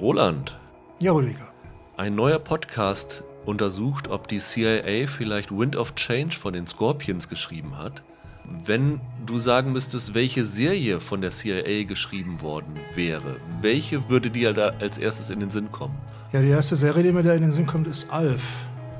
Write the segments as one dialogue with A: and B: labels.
A: Roland.
B: Ja, Rüdiger.
A: Ein neuer Podcast untersucht, ob die CIA vielleicht Wind of Change von den Scorpions geschrieben hat. Wenn du sagen müsstest, welche Serie von der CIA geschrieben worden wäre, welche würde dir da als erstes in den Sinn kommen?
B: Ja, die erste Serie, die mir da in den Sinn kommt, ist Alf.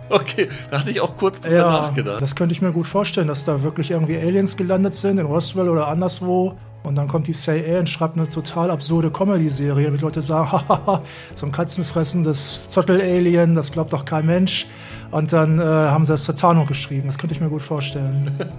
A: Okay, da hatte ich auch kurz drüber
B: Ja,
A: nachgedacht.
B: das könnte ich mir gut vorstellen, dass da wirklich irgendwie Aliens gelandet sind, in Roswell oder anderswo. Und dann kommt die CIA und schreibt eine total absurde Comedy-Serie, damit Leute sagen, hahaha, so ein katzenfressendes Zottel-Alien, das glaubt doch kein Mensch. Und dann äh, haben sie das Tarnung geschrieben. Das könnte ich mir gut vorstellen.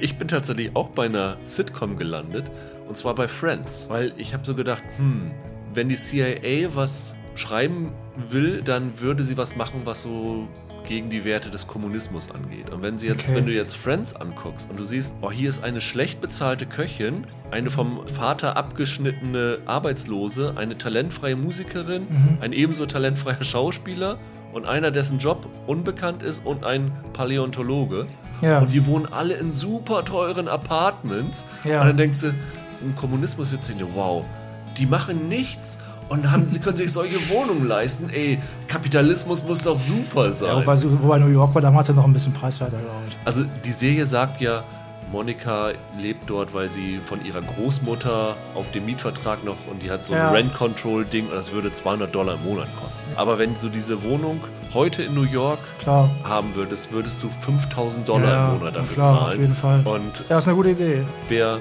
A: Ich bin tatsächlich auch bei einer Sitcom gelandet und zwar bei Friends, weil ich habe so gedacht, hm, wenn die CIA was schreiben will, dann würde sie was machen, was so gegen die Werte des Kommunismus angeht. Und wenn sie jetzt,
B: Okay.
A: wenn du jetzt Friends anguckst und du siehst, oh, hier ist eine schlecht bezahlte Köchin, eine vom Vater abgeschnittene Arbeitslose, eine talentfreie Musikerin,
B: Mhm.
A: ein ebenso talentfreier Schauspieler und einer, dessen Job unbekannt ist und ein Paläontologe.
B: Ja.
A: Und die wohnen alle in super teuren Apartments.
B: Ja.
A: Und dann denkst du, im Kommunismus denke ich, wow, die machen nichts und haben, sie können sich solche Wohnungen leisten. Ey, Kapitalismus muss doch super sein.
B: Ja, wobei, wobei New York war damals ja noch ein bisschen preiswerter, glaube ich.
A: also die Serie sagt ja, Monika lebt dort, weil sie von ihrer Großmutter auf dem Mietvertrag noch und die hat so ein
B: Ja.
A: Rent-Control-Ding und das würde 200 Dollar im Monat kosten. Aber wenn du diese Wohnung heute in New York
B: Klar.
A: haben würdest, würdest du 5000 Dollar
B: Ja,
A: im Monat dafür
B: klar,
A: zahlen.
B: auf jeden Fall.
A: Und
B: Ja, ist eine gute Idee.
A: wer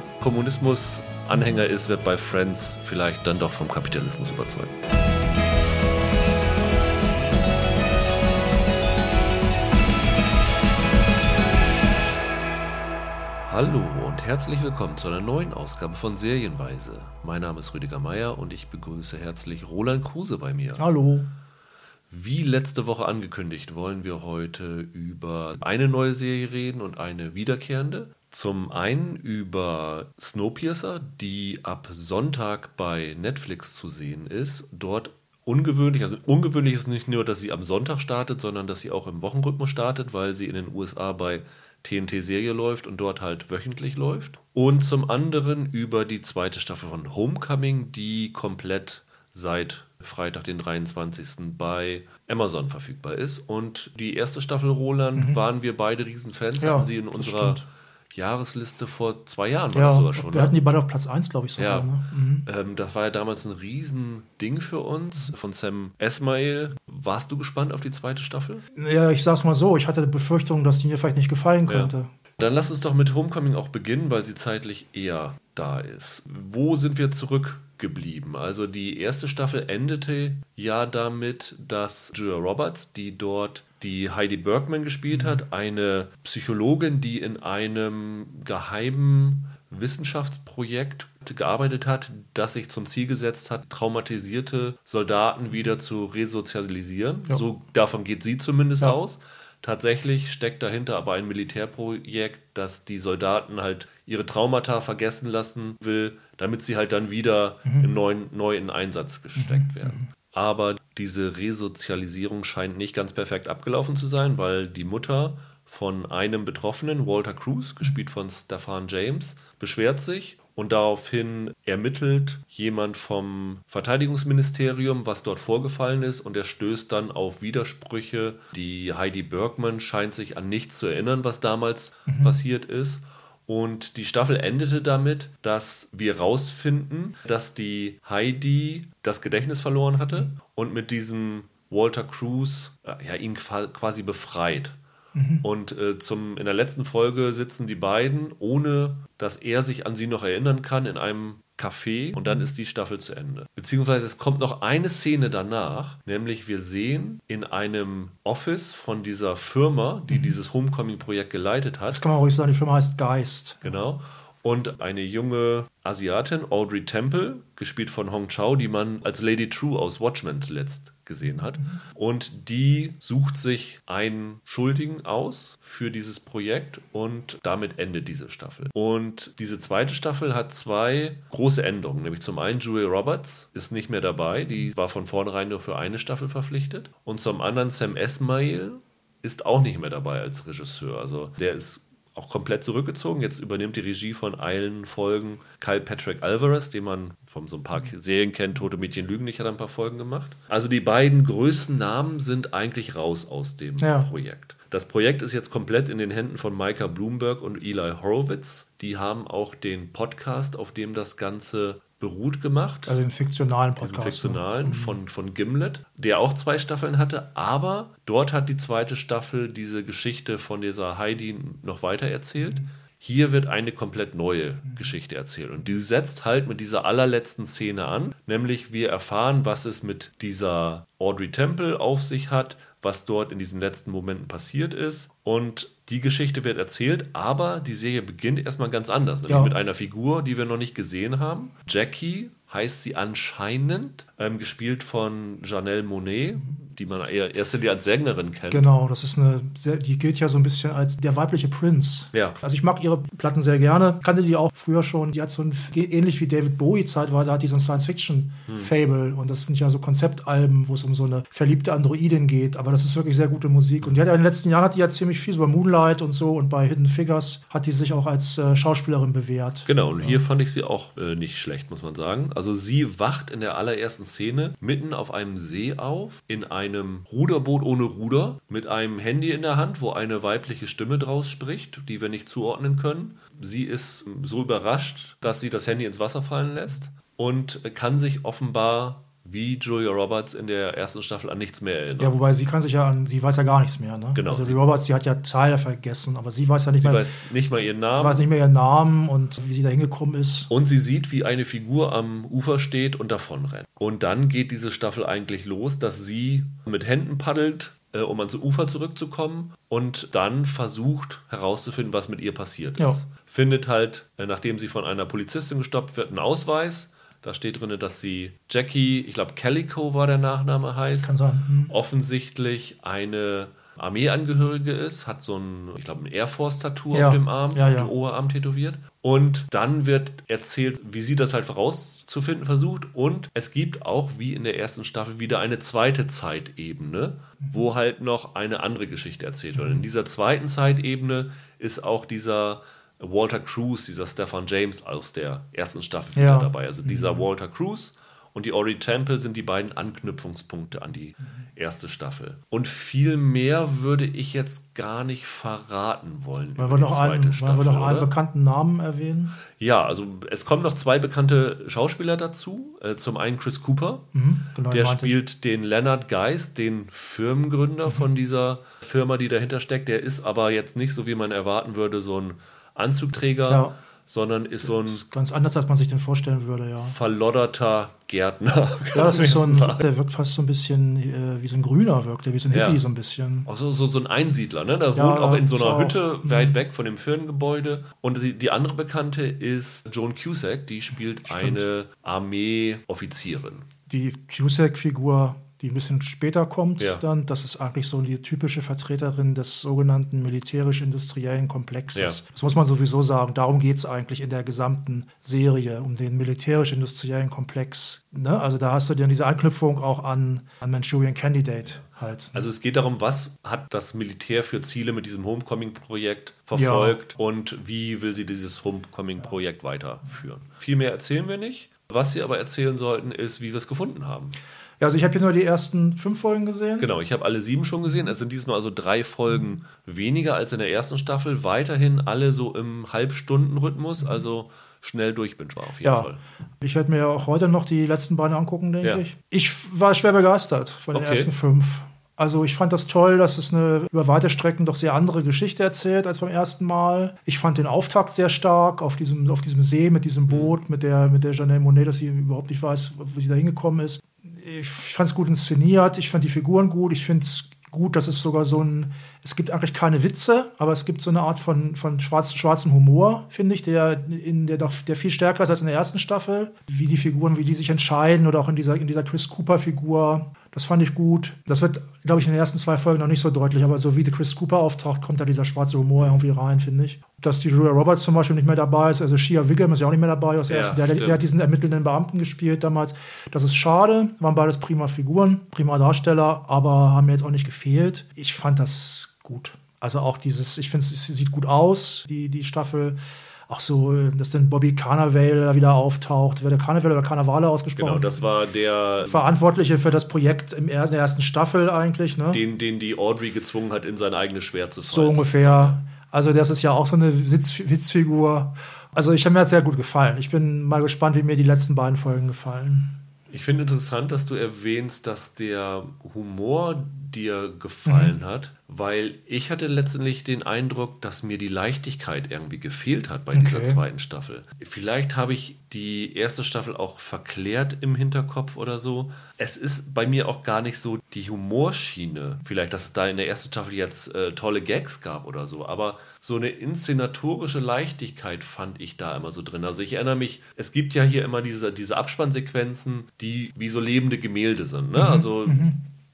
A: Kommunismus-Anhänger ist, wird bei Friends vielleicht dann doch vom Kapitalismus überzeugt. Hallo und herzlich willkommen zu einer neuen Ausgabe von Serienweise. Mein Name ist Rüdiger Meier und ich begrüße herzlich Roland Kruse bei mir.
B: Hallo.
A: Wie letzte Woche angekündigt, wollen wir heute über eine neue Serie reden und eine wiederkehrende. Zum einen über Snowpiercer, die ab Sonntag bei Netflix zu sehen ist. Dort ungewöhnlich, also ungewöhnlich ist nicht nur, dass sie am Sonntag startet, sondern dass sie auch im Wochenrhythmus startet, weil sie in den USA bei TNT-Serie läuft und dort halt wöchentlich läuft. Und zum anderen über die zweite Staffel von Homecoming, die komplett seit Freitag, den 23. bei Amazon verfügbar ist. Und die erste Staffel Roland waren wir beide Riesenfans,
B: Mhm. Ja,
A: hatten sie in unserer
B: stimmt.
A: Jahresliste vor zwei Jahren war
B: Ja,
A: das sogar schon.
B: wir
A: ne?
B: hatten die beide auf Platz 1, glaube ich, sogar.
A: Ja,
B: Ne? Mhm.
A: ähm, das war ja damals ein Riesending für uns von Sam Esmail. Warst du gespannt auf die zweite Staffel?
B: Ja, ich sag's mal so, ich hatte die Befürchtung, dass die mir vielleicht nicht gefallen könnte.
A: Dann lass uns doch mit Homecoming auch beginnen, weil sie zeitlich eher da ist. Wo sind wir zurückgeblieben? Also die erste Staffel endete ja damit, dass Julia Roberts, die dort die Heidi Bergman gespielt hat, eine Psychologin, die in einem geheimen Wissenschaftsprojekt gearbeitet hat, das sich zum Ziel gesetzt hat, traumatisierte Soldaten wieder zu resozialisieren.
B: Ja.
A: So davon geht sie zumindest
B: Ja.
A: aus. Tatsächlich steckt dahinter aber ein Militärprojekt, das die Soldaten halt ihre Traumata vergessen lassen will, damit sie halt dann wieder in neuen, neu in Einsatz gesteckt werden. Aber diese Resozialisierung scheint nicht ganz perfekt abgelaufen zu sein, weil die Mutter von einem Betroffenen, Walter Cruz, gespielt von Stefan James, beschwert sich und daraufhin ermittelt jemand vom Verteidigungsministerium, was dort vorgefallen ist, und er stößt dann auf Widersprüche. Die Heidi Bergman scheint sich an nichts zu erinnern, was damals passiert ist. Und die Staffel endete damit, dass wir rausfinden, dass die Heidi das Gedächtnis verloren hatte und mit diesem Walter Cruz äh, ja, ihn qua- quasi befreit. Und äh, zum, in der letzten Folge sitzen die beiden, ohne dass er sich an sie noch erinnern kann, in einem Café und dann ist die Staffel zu Ende. Beziehungsweise es kommt noch eine Szene danach, nämlich wir sehen in einem Office von dieser Firma, die dieses Homecoming-Projekt geleitet hat,
B: Das kann man ruhig sagen, die Firma heißt Geist.
A: Genau. Und eine junge Asiatin, Audrey Temple, gespielt von Hong Chao, die man als Lady True aus Watchmen zuletzt gesehen hat. Und die sucht sich einen Schuldigen aus für dieses Projekt und damit endet diese Staffel. Und diese zweite Staffel hat zwei große Änderungen. Nämlich zum einen Julia Roberts ist nicht mehr dabei, die war von vornherein nur für eine Staffel verpflichtet. Und zum anderen Sam Esmail ist auch nicht mehr dabei als Regisseur. Also der ist auch komplett zurückgezogen. Jetzt übernimmt die Regie von allen Folgen Kyle Patrick Alvarez, den man von so ein paar Serien kennt. Tote Mädchen lügen nicht, hat ein paar Folgen gemacht. Also die beiden größten Namen sind eigentlich raus aus dem ja. Projekt. Das Projekt ist jetzt komplett in den Händen von Micah Bloomberg und Eli Horowitz. Die haben auch den Podcast, auf dem das Ganze beruht gemacht.
B: Also den fiktionalen Podcast. Den
A: fiktionalen ne? von, von Gimlet, der auch zwei Staffeln hatte, aber dort hat die zweite Staffel diese Geschichte von dieser Heidi noch weiter erzählt. Mhm. Hier wird eine komplett neue Geschichte erzählt. Und die setzt halt mit dieser allerletzten Szene an. Nämlich wir erfahren, was es mit dieser Audrey Temple auf sich hat, was dort in diesen letzten Momenten passiert ist. Und die Geschichte wird erzählt, aber die Serie beginnt erstmal ganz anders. Nämlich ja. mit einer Figur, die wir noch nicht gesehen haben. Jackie heißt sie anscheinend, ähm, gespielt von Janelle Monet, die man eher erst als Sängerin kennt.
B: Genau, das ist eine, die gilt ja so ein bisschen als der weibliche Prince.
A: Ja.
B: Also ich mag ihre Platten sehr gerne, kannte die auch früher schon. Die hat so ein, ähnlich wie David Bowie zeitweise, hat die so ein Science-Fiction-Fable hm. und das sind ja so Konzeptalben, wo es um so eine verliebte Androidin geht, aber das ist wirklich sehr gute Musik und die hat ja in den letzten Jahren hat die ja ziemlich viel, so bei Moonlight und so und bei Hidden Figures hat die sich auch als äh, Schauspielerin bewährt.
A: Genau, und ja. hier fand ich sie auch äh, nicht schlecht, muss man sagen. Also sie wacht in der allerersten Szene mitten auf einem See auf, in einem einem Ruderboot ohne Ruder mit einem Handy in der Hand, wo eine weibliche Stimme draus spricht, die wir nicht zuordnen können. Sie ist so überrascht, dass sie das Handy ins Wasser fallen lässt und kann sich offenbar wie Julia Roberts in der ersten Staffel an nichts mehr erinnern.
B: Ja, wobei sie kann sich ja an, sie weiß ja gar nichts mehr. Ne?
A: Genau.
B: Also die Roberts, die hat ja Teile vergessen, aber sie weiß ja nicht
A: sie
B: mehr.
A: Sie weiß nicht mal ihren Namen.
B: Sie weiß nicht mehr ihren Namen und wie sie da hingekommen ist.
A: Und sie sieht, wie eine Figur am Ufer steht und davon rennt. Und dann geht diese Staffel eigentlich los, dass sie mit Händen paddelt, äh, um ans Ufer zurückzukommen und dann versucht herauszufinden, was mit ihr passiert ja. ist. Findet halt, äh, nachdem sie von einer Polizistin gestoppt wird, einen Ausweis da steht drin, dass sie Jackie, ich glaube Calico war der Nachname heißt,
B: Kann sein. Mhm.
A: offensichtlich eine Armeeangehörige ist, hat so ein, ich glaube, ein Air Force-Tattoo
B: ja.
A: auf dem Arm,
B: ja, ja.
A: auf dem Oberarm tätowiert. Und dann wird erzählt, wie sie das halt herauszufinden versucht. Und es gibt auch, wie in der ersten Staffel, wieder eine zweite Zeitebene, wo halt noch eine andere Geschichte erzählt wird. In dieser zweiten Zeitebene ist auch dieser Walter Cruz, dieser Stefan James aus der ersten Staffel wieder dabei. Also dieser mhm. Walter Cruz und die Ori Temple sind die beiden Anknüpfungspunkte an die erste Staffel. Und viel mehr würde ich jetzt gar nicht verraten wollen.
B: Wollen wir noch, einen, Staffel, wollen wir noch einen bekannten Namen erwähnen?
A: Ja, also es kommen noch zwei bekannte Schauspieler dazu. Äh, zum einen Chris Cooper,
B: mhm, genau,
A: der spielt ich. den Leonard Geist, den Firmengründer mhm. von dieser Firma, die dahinter steckt. Der ist aber jetzt nicht so, wie man erwarten würde, so ein Anzugträger, ja. sondern ist so ein. Ist
B: ganz anders, als man sich den vorstellen würde, ja.
A: Verlodderter Gärtner.
B: Ja, das ist so ein, der wirkt fast so ein bisschen äh, wie so ein Grüner, wirkt der wie so ein Hippie ja. so ein bisschen.
A: Auch so, so, so ein Einsiedler, ne? Der ja, wohnt auch in so einer Hütte auch, weit weg von dem Firmengebäude. Und die, die andere Bekannte ist Joan Cusack, die spielt Stimmt. eine Armeeoffizierin.
B: Die Cusack-Figur die ein bisschen später kommt ja. dann. Das ist eigentlich so die typische Vertreterin des sogenannten militärisch-industriellen Komplexes. Ja. Das muss man sowieso sagen. Darum geht es eigentlich in der gesamten Serie, um den militärisch-industriellen Komplex. Ne? Also da hast du dann diese Anknüpfung auch an, an Manchurian Candidate. Halt.
A: Also es geht darum, was hat das Militär für Ziele mit diesem Homecoming-Projekt verfolgt ja. und wie will sie dieses Homecoming-Projekt weiterführen. Viel mehr erzählen wir nicht. Was sie aber erzählen sollten, ist, wie wir es gefunden haben.
B: Ja, also ich habe hier nur die ersten fünf Folgen gesehen.
A: Genau, ich habe alle sieben schon gesehen. Es sind diesmal also drei Folgen weniger als in der ersten Staffel. Weiterhin alle so im Halbstundenrhythmus, also schnell durchbinge war auf jeden
B: ja.
A: Fall.
B: Ich werde mir auch heute noch die letzten beiden angucken, denke ja. ich. Ich war schwer begeistert von den okay. ersten fünf. Also ich fand das toll, dass es eine über weite Strecken doch sehr andere Geschichte erzählt als beim ersten Mal. Ich fand den Auftakt sehr stark auf diesem, auf diesem See mit diesem Boot, mit der, mit der Janelle Monet, dass sie überhaupt nicht weiß, wo sie da hingekommen ist ich fand es gut inszeniert, ich fand die Figuren gut, ich finde es gut, dass es sogar so ein, es gibt eigentlich keine Witze, aber es gibt so eine Art von, von schwarz, schwarzem Humor, finde ich, der, in, der, doch, der viel stärker ist als in der ersten Staffel. Wie die Figuren, wie die sich entscheiden oder auch in dieser, in dieser Chris Cooper-Figur. Das fand ich gut. Das wird, glaube ich, in den ersten zwei Folgen noch nicht so deutlich, aber so wie Chris Cooper auftaucht, kommt da dieser schwarze Humor irgendwie rein, finde ich. Dass die Julia Roberts zum Beispiel nicht mehr dabei ist, also Shia Wiggum ist ja auch nicht mehr dabei aus der ja, ersten, der, der, hat diesen ermittelnden Beamten gespielt damals. Das ist schade, waren beides prima Figuren, prima Darsteller, aber haben mir jetzt auch nicht gefehlt. Ich fand das gut. Also auch dieses, ich finde, es sieht gut aus, die, die Staffel. Auch so, dass dann Bobby Carnavale wieder auftaucht. Wird der Carnavale oder Carnavale ausgesprochen?
A: Genau, das war der
B: Verantwortliche für das Projekt im er in der ersten Staffel eigentlich. Ne?
A: Den, den die Audrey gezwungen hat, in sein eigenes Schwert zu fallen.
B: So ungefähr. Also das ist ja auch so eine Witz, Witzfigur. Also ich habe mir das sehr gut gefallen. Ich bin mal gespannt, wie mir die letzten beiden Folgen gefallen.
A: Ich finde interessant, dass du erwähnst, dass der Humor dir gefallen mhm. hat, weil ich hatte letztendlich den Eindruck, dass mir die Leichtigkeit irgendwie gefehlt hat bei okay. dieser zweiten Staffel. Vielleicht habe ich die erste Staffel auch verklärt im Hinterkopf oder so. Es ist bei mir auch gar nicht so die Humorschiene. Vielleicht, dass es da in der ersten Staffel jetzt äh, tolle Gags gab oder so, aber so eine inszenatorische Leichtigkeit fand ich da immer so drin. Also ich erinnere mich, es gibt ja hier immer diese, diese Abspannsequenzen, die wie so lebende Gemälde sind. Ne? Mhm. Also mhm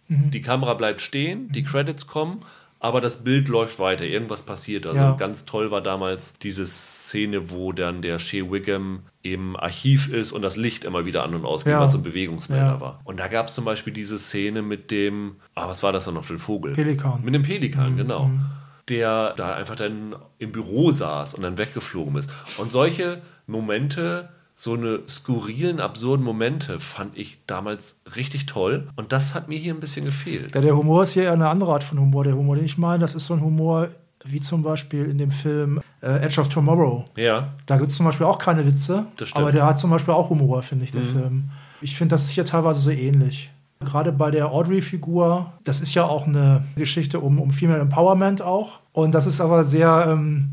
A: Mhm. Die Kamera bleibt stehen, die Credits kommen, aber das Bild läuft weiter. Irgendwas passiert. Also ja. ganz toll war damals diese Szene, wo dann der Shea Wiggum im Archiv ist und das Licht immer wieder an und ausgeht, ja. weil es ein Bewegungsmelder ja. war. Und da gab es zum Beispiel diese Szene mit dem, ah, was war das dann noch für ein Vogel?
B: Pelikan.
A: Mit dem Pelikan, mhm. genau. Mhm. Der da einfach dann im Büro saß und dann weggeflogen ist. Und solche Momente so eine skurrilen, absurden Momente fand ich damals richtig toll. Und das hat mir hier ein bisschen gefehlt.
B: Ja, der Humor ist hier eine andere Art von Humor. Der Humor, den ich meine, das ist so ein Humor wie zum Beispiel in dem Film äh, Edge of Tomorrow.
A: Ja.
B: Da gibt es zum Beispiel auch keine Witze. Das stimmt. Aber der hat zum Beispiel auch Humor, finde ich, der mhm. Film. Ich finde, das ist hier teilweise so ähnlich. Gerade bei der Audrey-Figur, das ist ja auch eine Geschichte um, um Female Empowerment auch. Und das ist aber sehr ähm,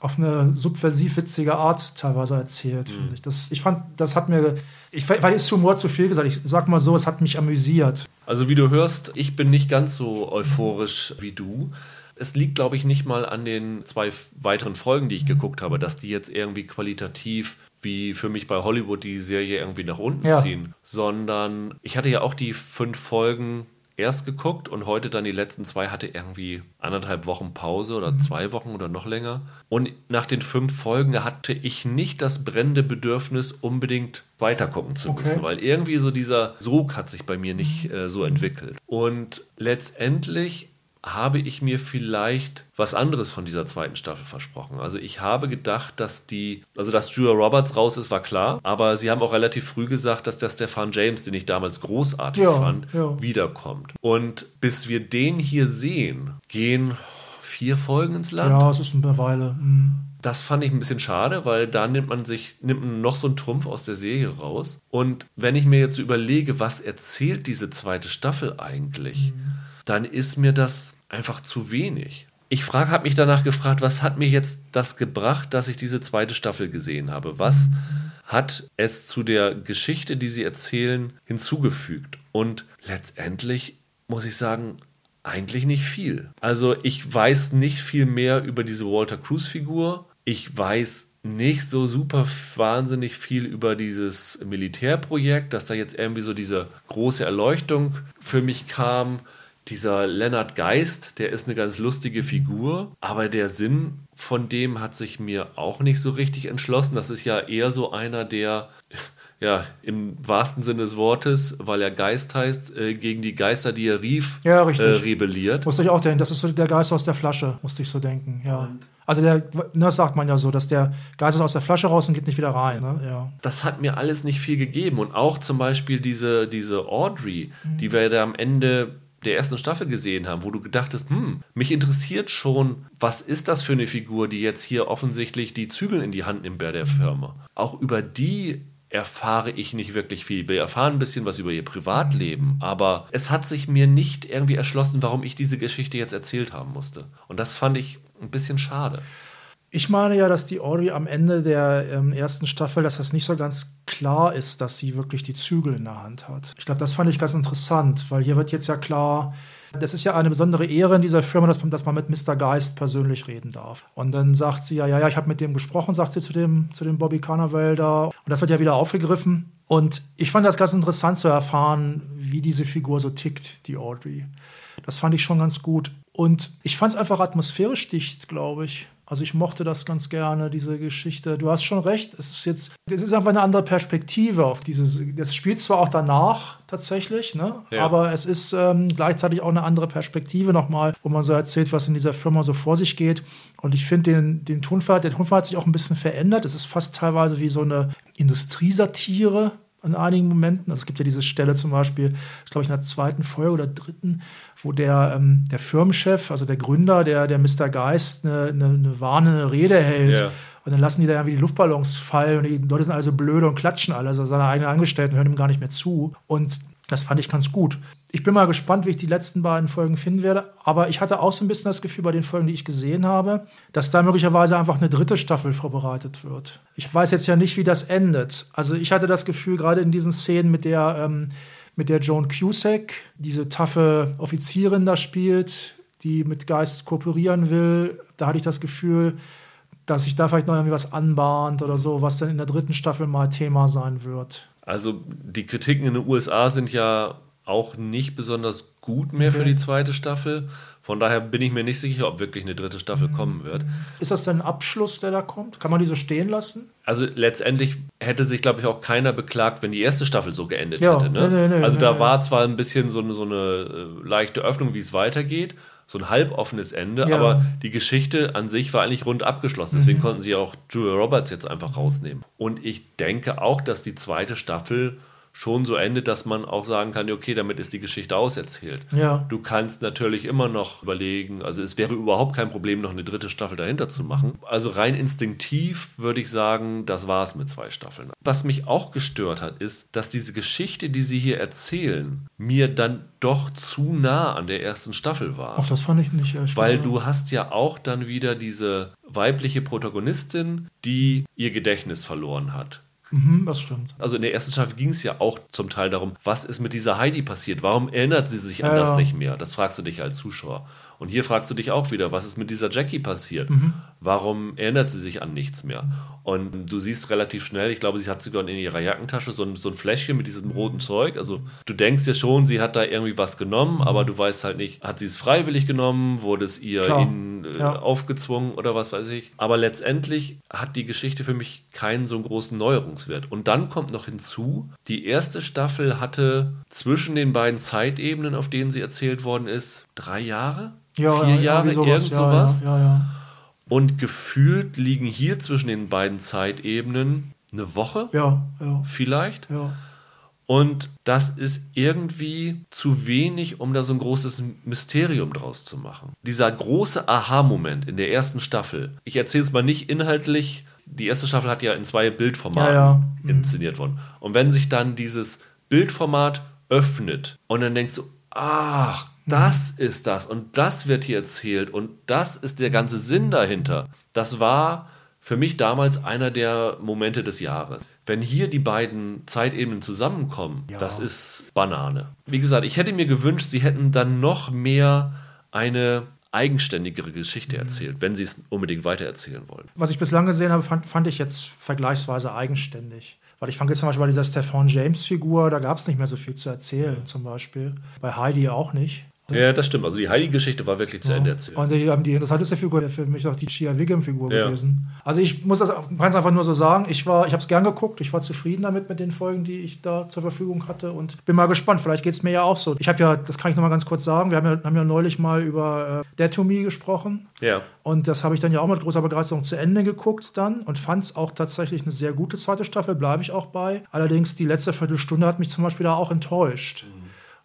B: auf eine subversiv witzige Art teilweise erzählt, mhm. finde ich. Das, ich fand, das hat mir, ich, weil ist Humor zu viel gesagt. Ich sag mal so, es hat mich amüsiert.
A: Also wie du hörst, ich bin nicht ganz so euphorisch wie du. Es liegt, glaube ich, nicht mal an den zwei weiteren Folgen, die ich geguckt habe, dass die jetzt irgendwie qualitativ wie für mich bei Hollywood die Serie irgendwie nach unten ja. ziehen, sondern ich hatte ja auch die fünf Folgen erst geguckt und heute dann die letzten zwei hatte irgendwie anderthalb Wochen Pause oder mhm. zwei Wochen oder noch länger. Und nach den fünf Folgen hatte ich nicht das brennende Bedürfnis, unbedingt weitergucken zu müssen, okay. weil irgendwie so dieser Sog hat sich bei mir nicht äh, so entwickelt. Und letztendlich habe ich mir vielleicht was anderes von dieser zweiten Staffel versprochen. Also ich habe gedacht, dass die, also dass Julia Roberts raus ist, war klar, aber sie haben auch relativ früh gesagt, dass der Stefan James, den ich damals großartig ja, fand, ja. wiederkommt. Und bis wir den hier sehen, gehen vier Folgen ins Land.
B: Ja, es ist eine Weile. Mhm.
A: Das fand ich ein bisschen schade, weil da nimmt man sich, nimmt man noch so einen Trumpf aus der Serie raus. Und wenn ich mir jetzt so überlege, was erzählt diese zweite Staffel eigentlich, mhm dann ist mir das einfach zu wenig. Ich habe mich danach gefragt, was hat mir jetzt das gebracht, dass ich diese zweite Staffel gesehen habe? Was hat es zu der Geschichte, die sie erzählen, hinzugefügt? Und letztendlich muss ich sagen, eigentlich nicht viel. Also ich weiß nicht viel mehr über diese Walter Cruz-Figur. Ich weiß nicht so super wahnsinnig viel über dieses Militärprojekt, dass da jetzt irgendwie so diese große Erleuchtung für mich kam dieser Lennart Geist, der ist eine ganz lustige Figur, aber der Sinn von dem hat sich mir auch nicht so richtig entschlossen. Das ist ja eher so einer, der ja, im wahrsten Sinne des Wortes, weil er Geist heißt, äh, gegen die Geister, die er rief,
B: ja,
A: äh, rebelliert.
B: Musste ich auch denken, das ist so der Geist aus der Flasche, musste ich so denken, ja. Also der, das sagt man ja so, dass der Geist ist aus der Flasche raus und geht nicht wieder rein. Ne? Ja.
A: Das hat mir alles nicht viel gegeben. Und auch zum Beispiel diese, diese Audrey, mhm. die wir da am Ende der ersten Staffel gesehen haben, wo du gedacht hast, hm, mich interessiert schon, was ist das für eine Figur, die jetzt hier offensichtlich die Zügel in die Hand nimmt bei der Firma. Auch über die erfahre ich nicht wirklich viel. Wir erfahren ein bisschen was über ihr Privatleben, aber es hat sich mir nicht irgendwie erschlossen, warum ich diese Geschichte jetzt erzählt haben musste. Und das fand ich ein bisschen schade.
B: Ich meine ja, dass die Audrey am Ende der ähm, ersten Staffel, dass das nicht so ganz klar ist, dass sie wirklich die Zügel in der Hand hat. Ich glaube, das fand ich ganz interessant, weil hier wird jetzt ja klar, das ist ja eine besondere Ehre in dieser Firma, dass man, dass man mit Mr. Geist persönlich reden darf. Und dann sagt sie ja, ja, ja, ich habe mit dem gesprochen, sagt sie zu dem, zu dem Bobby Carnaval da. Und das wird ja wieder aufgegriffen. Und ich fand das ganz interessant zu erfahren, wie diese Figur so tickt, die Audrey. Das fand ich schon ganz gut. Und ich fand es einfach atmosphärisch dicht, glaube ich. Also ich mochte das ganz gerne, diese Geschichte. Du hast schon recht, es ist jetzt, es ist einfach eine andere Perspektive auf dieses. Das spielt zwar auch danach tatsächlich, ne? Ja. aber es ist ähm, gleichzeitig auch eine andere Perspektive nochmal, wo man so erzählt, was in dieser Firma so vor sich geht. Und ich finde den, den Tonfall, der Tonfall hat sich auch ein bisschen verändert. Es ist fast teilweise wie so eine Industriesatire in einigen Momenten. Also es gibt ja diese Stelle zum Beispiel, ich glaube ich in der zweiten Folge oder dritten, wo der, ähm, der Firmenchef, also der Gründer, der, der Mr. Geist, eine, eine, eine warnende Rede hält. Yeah. Und dann lassen die da irgendwie die Luftballons fallen und die Leute sind alle so blöde und klatschen alle. Also seine eigenen Angestellten hören ihm gar nicht mehr zu. Und das fand ich ganz gut. Ich bin mal gespannt, wie ich die letzten beiden Folgen finden werde. Aber ich hatte auch so ein bisschen das Gefühl bei den Folgen, die ich gesehen habe, dass da möglicherweise einfach eine dritte Staffel vorbereitet wird. Ich weiß jetzt ja nicht, wie das endet. Also ich hatte das Gefühl, gerade in diesen Szenen mit der, ähm, mit der Joan Cusack, diese taffe Offizierin da spielt, die mit Geist kooperieren will, da hatte ich das Gefühl, dass sich da vielleicht noch irgendwie was anbahnt oder so, was dann in der dritten Staffel mal Thema sein wird.
A: Also die Kritiken in den USA sind ja auch nicht besonders gut mehr okay. für die zweite Staffel. Von daher bin ich mir nicht sicher, ob wirklich eine dritte Staffel mhm. kommen wird.
B: Ist das denn ein Abschluss, der da kommt? Kann man die so stehen lassen?
A: Also letztendlich hätte sich, glaube ich, auch keiner beklagt, wenn die erste Staffel so geendet ja. hätte. Ne? Nee, nee, nee, also da war zwar ein bisschen so eine, so eine äh, leichte Öffnung, wie es weitergeht, so ein halboffenes Ende, ja. aber die Geschichte an sich war eigentlich rund abgeschlossen. Deswegen mhm. konnten sie auch Julia Roberts jetzt einfach rausnehmen. Und ich denke auch, dass die zweite Staffel schon so endet, dass man auch sagen kann, okay, damit ist die Geschichte auserzählt. Ja. Du kannst natürlich immer noch überlegen, also es wäre überhaupt kein Problem, noch eine dritte Staffel dahinter zu machen. Also rein instinktiv würde ich sagen, das war es mit zwei Staffeln. Was mich auch gestört hat, ist, dass diese Geschichte, die sie hier erzählen, mir dann doch zu nah an der ersten Staffel war.
B: Ach, das fand ich nicht.
A: Ich Weil du hast ja auch dann wieder diese weibliche Protagonistin, die ihr Gedächtnis verloren hat.
B: Mhm, das stimmt.
A: Also in der ersten Staffel ging es ja auch zum Teil darum, was ist mit dieser Heidi passiert? Warum erinnert sie sich an ja, das nicht mehr? Das fragst du dich als Zuschauer. Und hier fragst du dich auch wieder, was ist mit dieser Jackie passiert? Mhm. Warum erinnert sie sich an nichts mehr? Und du siehst relativ schnell, ich glaube, sie hat sogar in ihrer Jackentasche so ein, so ein Fläschchen mit diesem roten Zeug. Also du denkst ja schon, sie hat da irgendwie was genommen, aber du weißt halt nicht, hat sie es freiwillig genommen, wurde es ihr in, äh, ja. aufgezwungen oder was weiß ich. Aber letztendlich hat die Geschichte für mich keinen so großen Neuerungswert. Und dann kommt noch hinzu, die erste Staffel hatte zwischen den beiden Zeitebenen, auf denen sie erzählt worden ist, drei Jahre ja, vier ja, Jahre, sowas, irgend sowas. Ja, ja, Und gefühlt liegen hier zwischen den beiden Zeitebenen eine Woche. Ja, ja. Vielleicht. Ja. Und das ist irgendwie zu wenig, um da so ein großes Mysterium draus zu machen. Dieser große Aha-Moment in der ersten Staffel. Ich erzähle es mal nicht inhaltlich. Die erste Staffel hat ja in zwei Bildformaten ja, ja. Mhm. inszeniert worden. Und wenn sich dann dieses Bildformat öffnet und dann denkst du, ach, das ist das und das wird hier erzählt und das ist der ganze Sinn dahinter. Das war für mich damals einer der Momente des Jahres. Wenn hier die beiden Zeitebenen zusammenkommen, ja. das ist Banane. Wie gesagt, ich hätte mir gewünscht, sie hätten dann noch mehr eine eigenständigere Geschichte mhm. erzählt, wenn sie es unbedingt weitererzählen wollen.
B: Was ich bislang gesehen habe, fand, fand ich jetzt vergleichsweise eigenständig. Weil ich fand jetzt zum Beispiel bei dieser Stefan James-Figur, da gab es nicht mehr so viel zu erzählen, zum Beispiel. Bei Heidi auch nicht.
A: Ja, das stimmt. Also die Heidi-Geschichte war wirklich zu ja. Ende erzählt.
B: Und die, die interessanteste Figur für mich auch die Chia Wiggum-Figur ja. gewesen. Also ich muss das ganz einfach nur so sagen. Ich war, ich habe es gern geguckt. Ich war zufrieden damit mit den Folgen, die ich da zur Verfügung hatte und bin mal gespannt. Vielleicht geht es mir ja auch so. Ich habe ja, das kann ich noch mal ganz kurz sagen. Wir haben ja, haben ja neulich mal über äh, Dead to Me gesprochen. Ja. Und das habe ich dann ja auch mit großer Begeisterung zu Ende geguckt dann und fand es auch tatsächlich eine sehr gute zweite Staffel. Bleibe ich auch bei. Allerdings die letzte Viertelstunde hat mich zum Beispiel da auch enttäuscht. Mhm.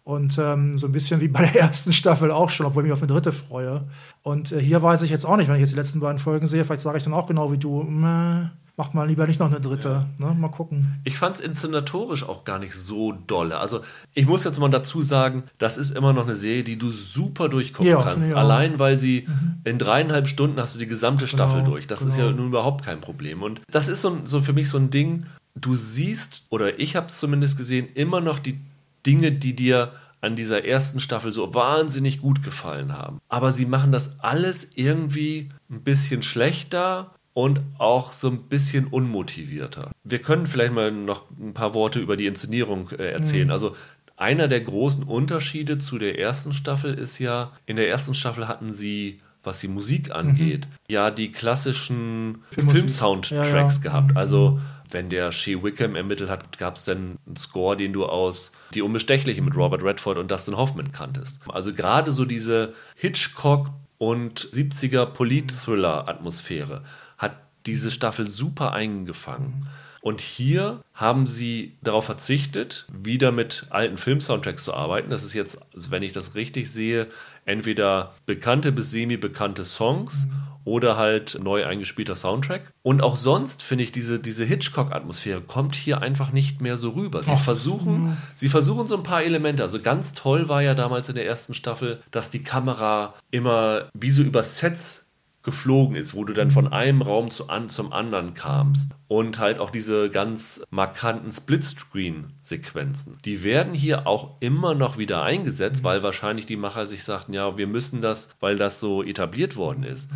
B: Und ähm, so ein bisschen wie bei der ersten Staffel auch schon, obwohl ich mich auf eine dritte freue. Und äh, hier weiß ich jetzt auch nicht, wenn ich jetzt die letzten beiden Folgen sehe, vielleicht sage ich dann auch genau wie du, meh, mach mal lieber nicht noch eine dritte. Ja. Ne? Mal gucken.
A: Ich fand es inszenatorisch auch gar nicht so dolle. Also ich muss jetzt mal dazu sagen, das ist immer noch eine Serie, die du super durchgucken ja, kannst. Allein weil sie mhm. in dreieinhalb Stunden hast du die gesamte Staffel genau, durch. Das genau. ist ja nun überhaupt kein Problem. Und das ist so, so für mich so ein Ding, du siehst, oder ich habe es zumindest gesehen, immer noch die Dinge, die dir an dieser ersten Staffel so wahnsinnig gut gefallen haben. Aber sie machen das alles irgendwie ein bisschen schlechter und auch so ein bisschen unmotivierter. Wir können vielleicht mal noch ein paar Worte über die Inszenierung äh, erzählen. Mhm. Also einer der großen Unterschiede zu der ersten Staffel ist ja, in der ersten Staffel hatten sie was die Musik angeht, mhm. ja die klassischen Film-Soundtracks
B: ja, ja.
A: gehabt. Also wenn der Shea Wickham ermittelt hat, gab es dann einen Score, den du aus Die Unbestechliche mit Robert Redford und Dustin Hoffman kanntest. Also gerade so diese Hitchcock und 70er Polit-Thriller-Atmosphäre hat diese Staffel super eingefangen. Und hier haben sie darauf verzichtet, wieder mit alten Film-Soundtracks zu arbeiten. Das ist jetzt, wenn ich das richtig sehe, entweder bekannte bis semi-bekannte Songs. Oder halt neu eingespielter Soundtrack. Und auch sonst finde ich diese, diese Hitchcock-Atmosphäre kommt hier einfach nicht mehr so rüber. Sie Ach, versuchen, sie versuchen so ein paar Elemente. Also ganz toll war ja damals in der ersten Staffel, dass die Kamera immer wie so über Sets geflogen ist, wo du dann von einem Raum zu an, zum anderen kamst. Und halt auch diese ganz markanten Splitscreen-Sequenzen. Die werden hier auch immer noch wieder eingesetzt, weil wahrscheinlich die Macher sich sagten, ja, wir müssen das, weil das so etabliert worden ist.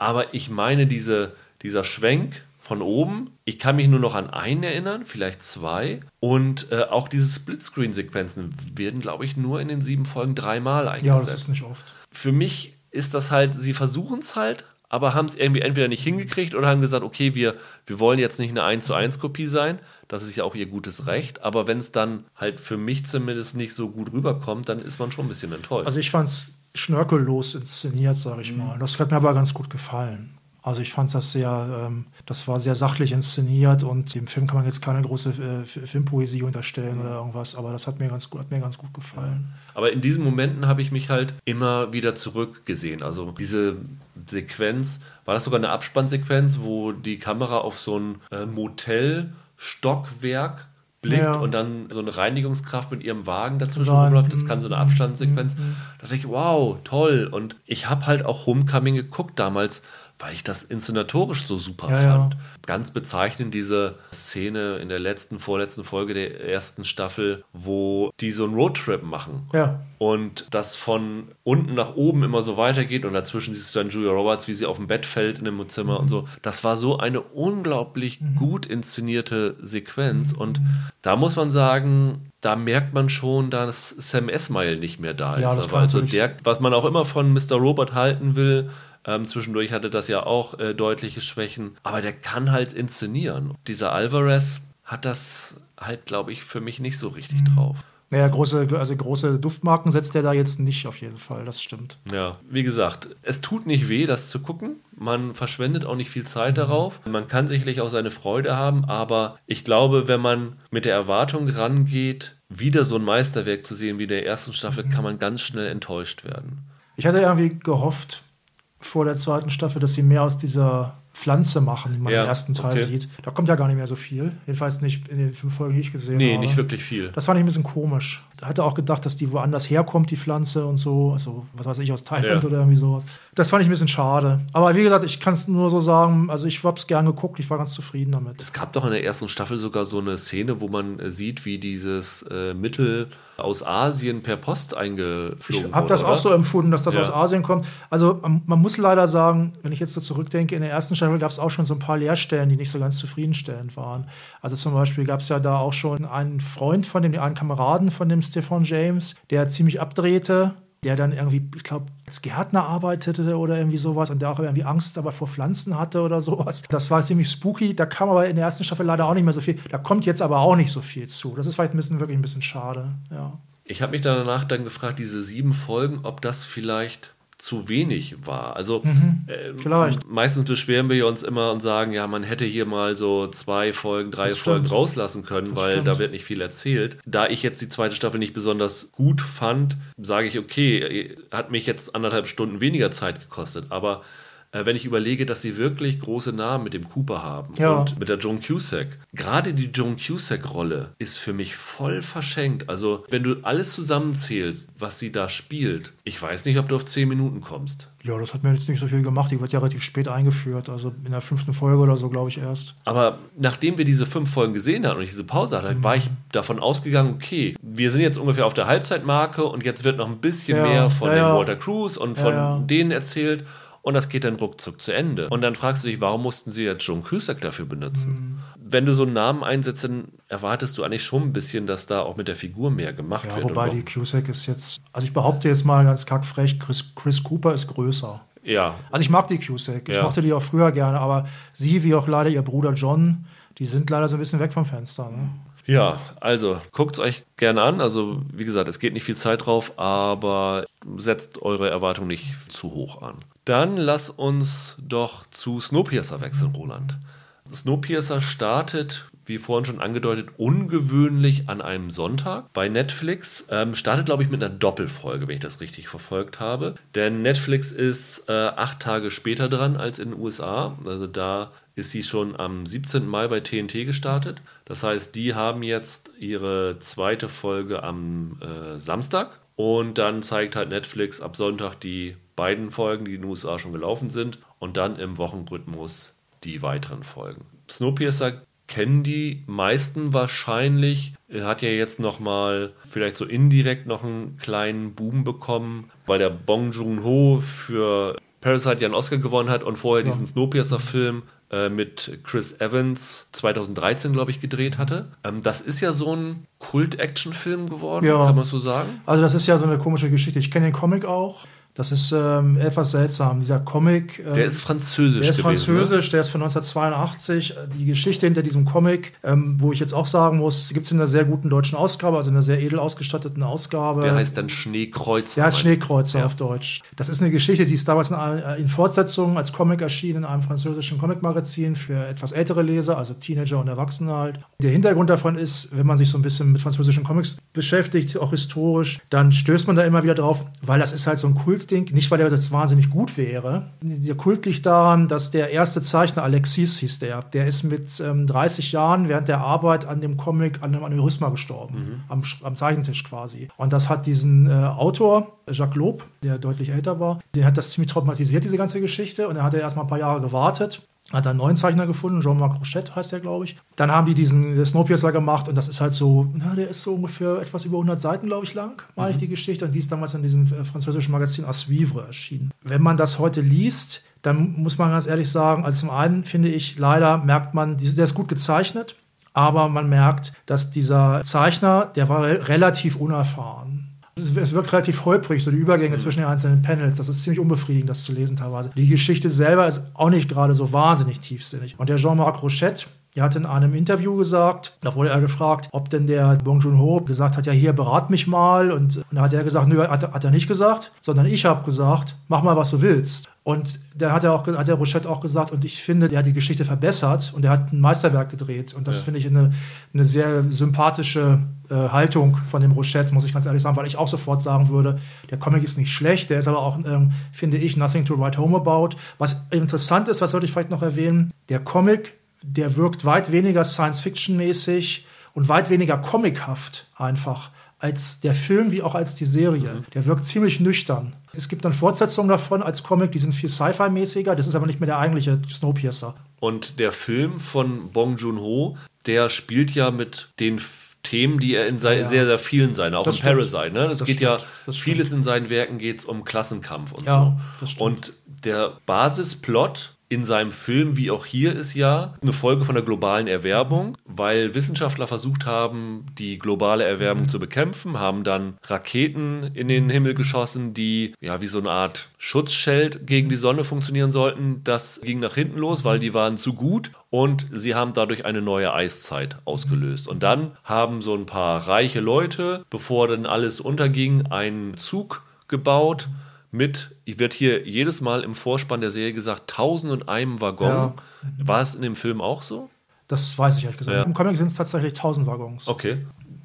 A: Aber ich meine, diese, dieser Schwenk von oben. Ich kann mich nur noch an einen erinnern, vielleicht zwei. Und äh, auch diese Splitscreen-Sequenzen werden, glaube ich, nur in den sieben Folgen dreimal eingesetzt. Ja,
B: das ist nicht oft.
A: Für mich ist das halt, sie versuchen es halt, aber haben es irgendwie entweder nicht hingekriegt oder haben gesagt, okay, wir, wir wollen jetzt nicht eine 1 zu 1 Kopie sein. Das ist ja auch ihr gutes Recht. Aber wenn es dann halt für mich zumindest nicht so gut rüberkommt, dann ist man schon ein bisschen enttäuscht.
B: Also ich fand es schnörkellos inszeniert, sage ich mhm. mal. Das hat mir aber ganz gut gefallen. Also ich fand das sehr, ähm, das war sehr sachlich inszeniert und dem Film kann man jetzt keine große äh, Filmpoesie unterstellen oder irgendwas, aber das hat mir ganz gut, hat mir ganz gut gefallen.
A: Aber in diesen Momenten habe ich mich halt immer wieder zurückgesehen. Also diese Sequenz, war das sogar eine Abspannsequenz, wo die Kamera auf so ein äh, Motel-Stockwerk blickt ja. und dann so eine Reinigungskraft mit ihrem Wagen dazwischen rumläuft. Das kann so eine Abstandssequenz. Mhm. Da dachte ich, wow, toll. Und ich habe halt auch Homecoming geguckt damals weil ich das inszenatorisch so super ja, fand. Ja. Ganz bezeichnend diese Szene in der letzten, vorletzten Folge der ersten Staffel, wo die so einen Roadtrip machen.
B: Ja.
A: Und das von unten nach oben immer so weitergeht und dazwischen siehst du dann Julia Roberts, wie sie auf dem Bett fällt in dem Zimmer mhm. und so. Das war so eine unglaublich mhm. gut inszenierte Sequenz mhm. und da muss man sagen, da merkt man schon, dass Sam Esmail nicht mehr da ja, ist. also der, was man auch immer von Mr. Robot halten will, ähm, zwischendurch hatte das ja auch äh, deutliche Schwächen. Aber der kann halt inszenieren. Dieser Alvarez hat das halt, glaube ich, für mich nicht so richtig mhm. drauf.
B: Naja, große, also große Duftmarken setzt er da jetzt nicht auf jeden Fall, das stimmt.
A: Ja, wie gesagt, es tut nicht weh, das zu gucken. Man verschwendet auch nicht viel Zeit darauf. Man kann sicherlich auch seine Freude haben, aber ich glaube, wenn man mit der Erwartung rangeht, wieder so ein Meisterwerk zu sehen wie der ersten Staffel, kann man ganz schnell enttäuscht werden.
B: Ich hatte irgendwie gehofft, vor der zweiten Staffel, dass sie mehr aus dieser Pflanze machen, die man ja, im ersten Teil okay. sieht. Da kommt ja gar nicht mehr so viel. Jedenfalls nicht in den fünf Folgen, die ich gesehen nee,
A: habe. Nee, nicht wirklich viel.
B: Das fand ich ein bisschen komisch. Hatte auch gedacht, dass die woanders herkommt, die Pflanze und so. Also, was weiß ich, aus Thailand ja. oder irgendwie sowas. Das fand ich ein bisschen schade. Aber wie gesagt, ich kann es nur so sagen, also ich habe es gern geguckt, ich war ganz zufrieden damit.
A: Es gab doch in der ersten Staffel sogar so eine Szene, wo man äh, sieht, wie dieses äh, Mittel aus Asien per Post eingeflogen
B: Ich habe das oder? auch so empfunden, dass das ja. aus Asien kommt. Also man, man, muss leider sagen, wenn ich jetzt so zurückdenke, in der ersten Staffel gab es auch schon so ein paar Leerstellen, die nicht so ganz zufriedenstellend waren. Also zum Beispiel gab es ja da auch schon einen Freund von dem, einen Kameraden von dem Stefan James, der ziemlich abdrehte der dann irgendwie, ich glaube, als Gärtner arbeitete oder irgendwie sowas und der auch irgendwie Angst aber vor Pflanzen hatte oder sowas. Das war ziemlich spooky. Da kam aber in der ersten Staffel leider auch nicht mehr so viel. Da kommt jetzt aber auch nicht so viel zu. Das ist vielleicht ein bisschen, wirklich ein bisschen schade. Ja.
A: Ich habe mich danach dann gefragt, diese sieben Folgen, ob das vielleicht zu wenig war. Also mhm, äh, meistens beschweren wir uns immer und sagen, ja, man hätte hier mal so zwei Folgen, drei Folgen rauslassen können, das weil stimmt. da wird nicht viel erzählt. Da ich jetzt die zweite Staffel nicht besonders gut fand, sage ich, okay, hat mich jetzt anderthalb Stunden weniger Zeit gekostet, aber äh, wenn ich überlege, dass sie wirklich große Namen mit dem Cooper haben ja. und mit der Joan Cusack. Gerade die Joan Cusack-Rolle ist für mich voll verschenkt. Also, wenn du alles zusammenzählst, was sie da spielt, ich weiß nicht, ob du auf zehn Minuten kommst.
B: Ja, das hat mir jetzt nicht so viel gemacht. Die wird ja relativ spät eingeführt, also in der fünften Folge oder so, glaube ich, erst.
A: Aber nachdem wir diese fünf Folgen gesehen haben und ich diese Pause hatte, mhm. war ich davon ausgegangen, okay, wir sind jetzt ungefähr auf der Halbzeitmarke und jetzt wird noch ein bisschen ja, mehr von ja, dem Walter Cruz und von denen erzählt und das geht dann ruckzuck zu Ende. Und dann fragst du dich, warum mussten sie jetzt John Cusack dafür benutzen? Mhm. Wenn du so einen Namen einsetzt, dann erwartest du eigentlich schon ein bisschen, dass da auch mit der Figur mehr gemacht
B: ja,
A: wird.
B: Wobei die Cusack ist jetzt, also ich behaupte jetzt mal ganz kackfrech, Chris, Chris Cooper ist größer.
A: Ja.
B: Also ich mag die Cusack, ich
A: Ja.
B: mochte die auch früher gerne, aber sie, wie auch leider ihr Bruder John, die sind leider so ein bisschen weg vom Fenster. Ne?
A: Ja, also guckt es euch gerne an. Also, wie gesagt, es geht nicht viel Zeit drauf, aber setzt eure Erwartungen nicht zu hoch an. Dann lass uns doch zu Snowpiercer wechseln, Roland. Snowpiercer startet, wie vorhin schon angedeutet, ungewöhnlich an einem Sonntag bei Netflix. Ähm, startet, glaube ich, mit einer Doppelfolge, wenn ich das richtig verfolgt habe. Denn Netflix ist äh, acht Tage später dran als in den USA. Also da ist sie schon am 17. Mai bei TNT gestartet. Das heißt, die haben jetzt ihre zweite Folge am äh, Samstag. Und dann zeigt halt Netflix ab Sonntag die beiden Folgen, die in den USA schon gelaufen sind. Und dann im Wochenrhythmus die weiteren Folgen. Snowpiercer kennen die meisten wahrscheinlich. Er hat ja jetzt noch mal vielleicht so indirekt noch einen kleinen Boom bekommen, weil der Bong Joon-ho für Parasite ja einen Oscar gewonnen hat und vorher diesen Snowpiercer-Film mit Chris Evans 2013, glaube ich, gedreht hatte. Ähm, das ist ja so ein Kult-Action-Film geworden,
B: Ja.
A: kann man so sagen.
B: Also das ist ja so eine komische Geschichte. Ich kenne den Comic auch. Das ist ähm, etwas seltsam. Dieser Comic. Ähm,
A: Der ist französisch
B: Der ist
A: gewesen. Ne?
B: französisch, der ist von 1982. Die Geschichte hinter diesem Comic, ähm, wo ich jetzt auch sagen muss, gibt es in einer sehr guten deutschen Ausgabe, also in einer sehr edel ausgestatteten Ausgabe.
A: Der heißt dann Schneekreuz.
B: Der heißt Schneekreuzer
A: Ja.
B: auf Deutsch. Das ist eine Geschichte, die ist damals in, einer- in Fortsetzung als Comic erschienen in einem französischen Comicmagazin für etwas ältere Leser, also Teenager und Erwachsene halt. Der Hintergrund davon ist, wenn man sich so ein bisschen mit französischen Comics beschäftigt, auch historisch, dann stößt man da immer wieder drauf, weil das ist halt so ein Kultding. Nicht, weil der jetzt wahnsinnig gut wäre. Der Kult liegt daran, dass der erste Zeichner, Alexis hieß der, der ist mit ähm, 30 Jahren während der Arbeit an dem Comic an einem Aneurysma gestorben. Am, Sch- am Zeichentisch quasi. Und das hat diesen äh, Autor, Jacques Lob, der deutlich älter war, den hat das ziemlich traumatisiert, diese ganze Geschichte. Und er hat erst mal ein paar Jahre gewartet. Hat einen neuen Zeichner gefunden, Jean-Marc Rochette heißt der, glaube ich. Dann haben die diesen Snowpiercer gemacht und das ist halt so, na, der ist so ungefähr etwas über 100 Seiten, glaube ich, lang, meine ich, die Geschichte. Und die ist damals in diesem äh, französischen Magazin À Suivre erschienen. Wenn man das heute liest, dann muss man ganz ehrlich sagen, also zum einen finde ich, leider merkt man, der ist gut gezeichnet, aber man merkt, dass dieser Zeichner, der war re relativ unerfahren. Es wirkt relativ holprig, so die Übergänge zwischen den einzelnen Panels. Das ist ziemlich unbefriedigend, das zu lesen teilweise. Die Geschichte selber ist auch nicht gerade so wahnsinnig tiefsinnig. Und der Jean-Marc Rochette, der hat in einem Interview gesagt, da wurde er gefragt, ob denn der Bong Joon-ho gesagt hat, ja hier, berat mich mal. Und, und da hat er gesagt, nö, hat, hat er nicht gesagt, sondern ich habe gesagt, mach mal, was du willst. Und dann hat er auch, hat der Rochette auch gesagt, und ich finde, der hat die Geschichte verbessert und er hat ein Meisterwerk gedreht. Und das
A: Ja.
B: finde ich eine, eine sehr sympathische äh, Haltung von dem Rochette, muss ich ganz ehrlich sagen, weil ich auch sofort sagen würde, der Comic ist nicht schlecht, der ist aber auch, ähm, finde ich, nothing to write home about. Was interessant ist, was sollte ich vielleicht noch erwähnen, der Comic, der wirkt weit weniger Science-Fiction-mäßig und weit weniger comichaft einfach als der Film wie auch als die Serie. Der wirkt ziemlich nüchtern. Es gibt dann Fortsetzungen davon als Comic, die sind viel Sci-Fi-mäßiger. Das ist aber nicht mehr der eigentliche Snowpiercer.
A: Und der Film von Bong Joon-ho, der spielt ja mit den Themen, die er in
B: Ja.
A: sehr, sehr vielen seinen, auch
B: Das
A: in
B: stimmt.
A: Parasite. Ne? Das,
B: Das
A: geht ja,
B: stimmt. Stimmt.
A: vieles in seinen Werken geht es um Klassenkampf und
B: Ja,
A: so.
B: das stimmt.
A: Und der Basisplot in seinem Film, wie auch hier, ist ja eine Folge von der globalen Erwärmung, weil Wissenschaftler versucht haben, die globale Erwärmung zu bekämpfen, haben dann Raketen in den Himmel geschossen, die ja wie so eine Art Schutzschild gegen die Sonne funktionieren sollten. Das ging nach hinten los, weil die waren zu gut und sie haben dadurch eine neue Eiszeit ausgelöst. Und dann haben so ein paar reiche Leute, bevor dann alles unterging, einen Zug gebaut mit, wird hier jedes Mal im Vorspann der Serie gesagt, tausend und einem Waggon.
B: Ja.
A: War es in dem Film auch so?
B: Das weiß ich ehrlich gesagt.
A: Ja.
B: Im Comic sind es tatsächlich 1000 Waggons.
A: Okay.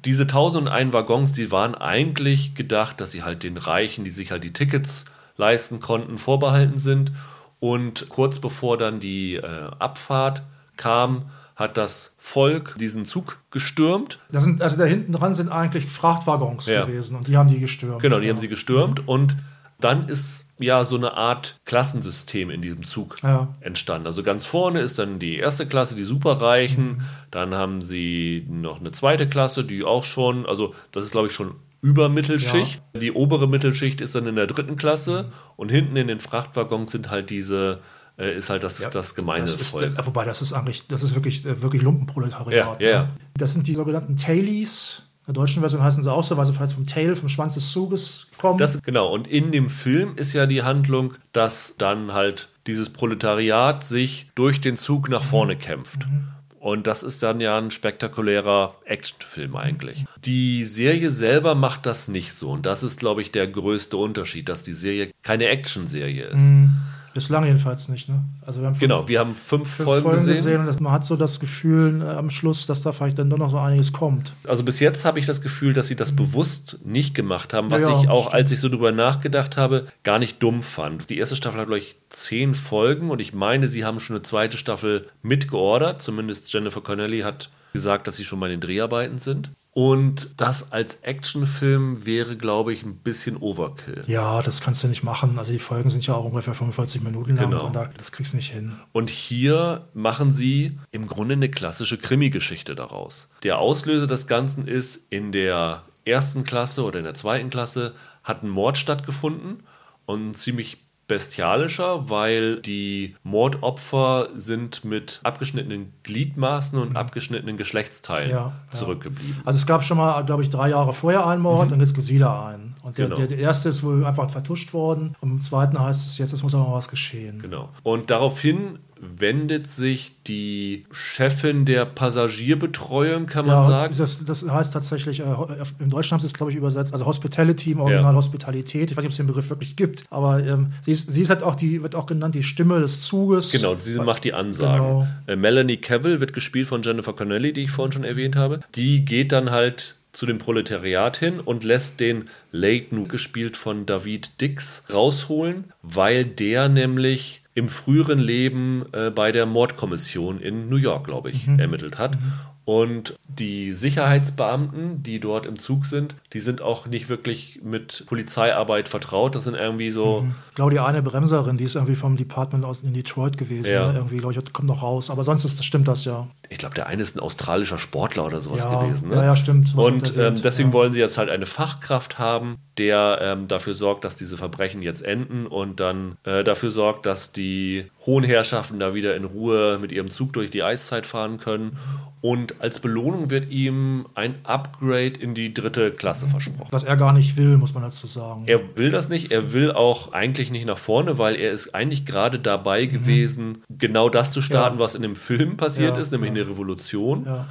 A: Diese tausend und einen Waggons, die waren eigentlich gedacht, dass sie halt den Reichen, die sich halt die Tickets leisten konnten, vorbehalten sind. Und kurz bevor dann die äh, Abfahrt kam, hat das Volk diesen Zug gestürmt.
B: Das sind, also da hinten dran sind eigentlich Frachtwaggons
A: Ja.
B: gewesen und die haben die gestürmt.
A: Genau, die haben sie gestürmt und dann ist ja so eine Art Klassensystem in diesem Zug
B: Ja.
A: entstanden. Also ganz vorne ist dann die erste Klasse, die Superreichen, dann haben sie noch eine zweite Klasse, die auch schon, also das ist glaube ich schon Übermittelschicht. Die obere Mittelschicht ist dann in der dritten Klasse und hinten in den Frachtwaggons sind halt diese, äh, ist halt das, das
B: Das ist,
A: Gemeindevolk.
B: äh, wobei das ist eigentlich, das ist wirklich, äh, wirklich Lumpenproletariat.
A: Ja, ja, ja.
B: ne? Das sind die sogenannten Tailies. In der deutschen Version heißen sie auch so, weil sie vielleicht vom Tail, vom Schwanz des Zuges kommen.
A: Das, genau, und in dem Film ist ja die Handlung, dass dann halt dieses Proletariat sich durch den Zug nach vorne kämpft. Und das ist dann ja ein spektakulärer Actionfilm eigentlich. Die Serie selber macht das nicht so. Und das ist, glaube ich, der größte Unterschied, dass die Serie keine Actionserie ist.
B: Bislang jedenfalls nicht, ne? Also wir haben fünf,
A: Genau, wir haben fünf,
B: fünf
A: Folgen,
B: Folgen,
A: gesehen.
B: gesehen und das, man hat so das Gefühl äh, am Schluss, dass da vielleicht dann doch noch so einiges kommt.
A: Also bis jetzt habe ich das Gefühl, dass sie das bewusst nicht gemacht haben, was
B: Ja, ja,
A: ich auch,
B: stimmt.
A: als ich so drüber nachgedacht habe, gar nicht dumm fand. Die erste Staffel hat, glaube ich, zehn Folgen und ich meine, sie haben schon eine zweite Staffel mitgeordert. Zumindest Jennifer Connelly hat gesagt, dass sie schon mal in den Dreharbeiten sind. Und das als Actionfilm wäre, glaube ich, ein bisschen Overkill.
B: Ja, das kannst du nicht machen. Also die Folgen sind ja auch ungefähr 45 Minuten lang
A: Genau.
B: und da, das kriegst du nicht hin.
A: Und hier machen sie im Grunde eine klassische Krimi-Geschichte daraus. Der Auslöser des Ganzen ist, in der ersten Klasse oder in der zweiten Klasse hat ein Mord stattgefunden und ein ziemlich bestialischer, weil die Mordopfer sind mit abgeschnittenen Gliedmaßen und abgeschnittenen Geschlechtsteilen
B: Mhm. Ja, ja.
A: zurückgeblieben.
B: Also es gab schon mal, glaube ich, drei Jahre vorher einen Mord und jetzt gibt es wieder einen. Und der,
A: Genau.
B: der, der erste ist wohl einfach vertuscht worden und im zweiten heißt es jetzt, es muss aber mal was geschehen.
A: Genau. Und daraufhin wendet sich die Chefin der Passagierbetreuung, kann man
B: Ja,
A: sagen.
B: das, das heißt tatsächlich, äh, im Deutschen haben sie es, glaube ich, übersetzt, also Hospitality im Original
A: Ja.
B: Hospitalität. Ich weiß nicht, ob es den Begriff wirklich gibt, aber ähm, sie, ist, sie ist halt auch die, wird auch genannt, die Stimme des Zuges.
A: Genau, sie macht die Ansagen.
B: Genau.
A: Äh, Melanie Cavill wird gespielt von Jennifer Connelly, die ich vorhin schon erwähnt habe. Die geht dann halt zu dem Proletariat hin und lässt den Layton, gespielt von David Dix, rausholen, weil der nämlich im früheren Leben äh, bei der Mordkommission in New York, glaube ich, ermittelt hat. Und die Sicherheitsbeamten, die dort im Zug sind, die sind auch nicht wirklich mit Polizeiarbeit vertraut. Das sind irgendwie so,
B: Ich glaube, die eine Bremserin, die ist irgendwie vom Department aus in Detroit gewesen.
A: Ja.
B: Ne? Irgendwie, glaube ich, kommt noch raus. Aber sonst ist, stimmt das ja.
A: ich glaube, der eine ist ein australischer Sportler oder sowas
B: Ja,
A: gewesen. Ne?
B: ja, ja, stimmt.
A: Und ähm, deswegen
B: ja.
A: wollen sie jetzt halt eine Fachkraft haben, der ähm, dafür sorgt, dass diese Verbrechen jetzt enden und dann äh, dafür sorgt, dass die hohen Herrschaften da wieder in Ruhe mit ihrem Zug durch die Eiszeit fahren können. Und als Belohnung wird ihm ein Upgrade in die dritte Klasse versprochen.
B: Was er gar nicht will, muss man dazu sagen.
A: Er will das nicht, er will auch eigentlich nicht nach vorne, weil er ist eigentlich gerade dabei gewesen, genau das zu starten,
B: Mhm. Ja.
A: was in dem Film passiert
B: Ja,
A: ist, nämlich
B: ja.
A: eine Revolution.
B: Ja.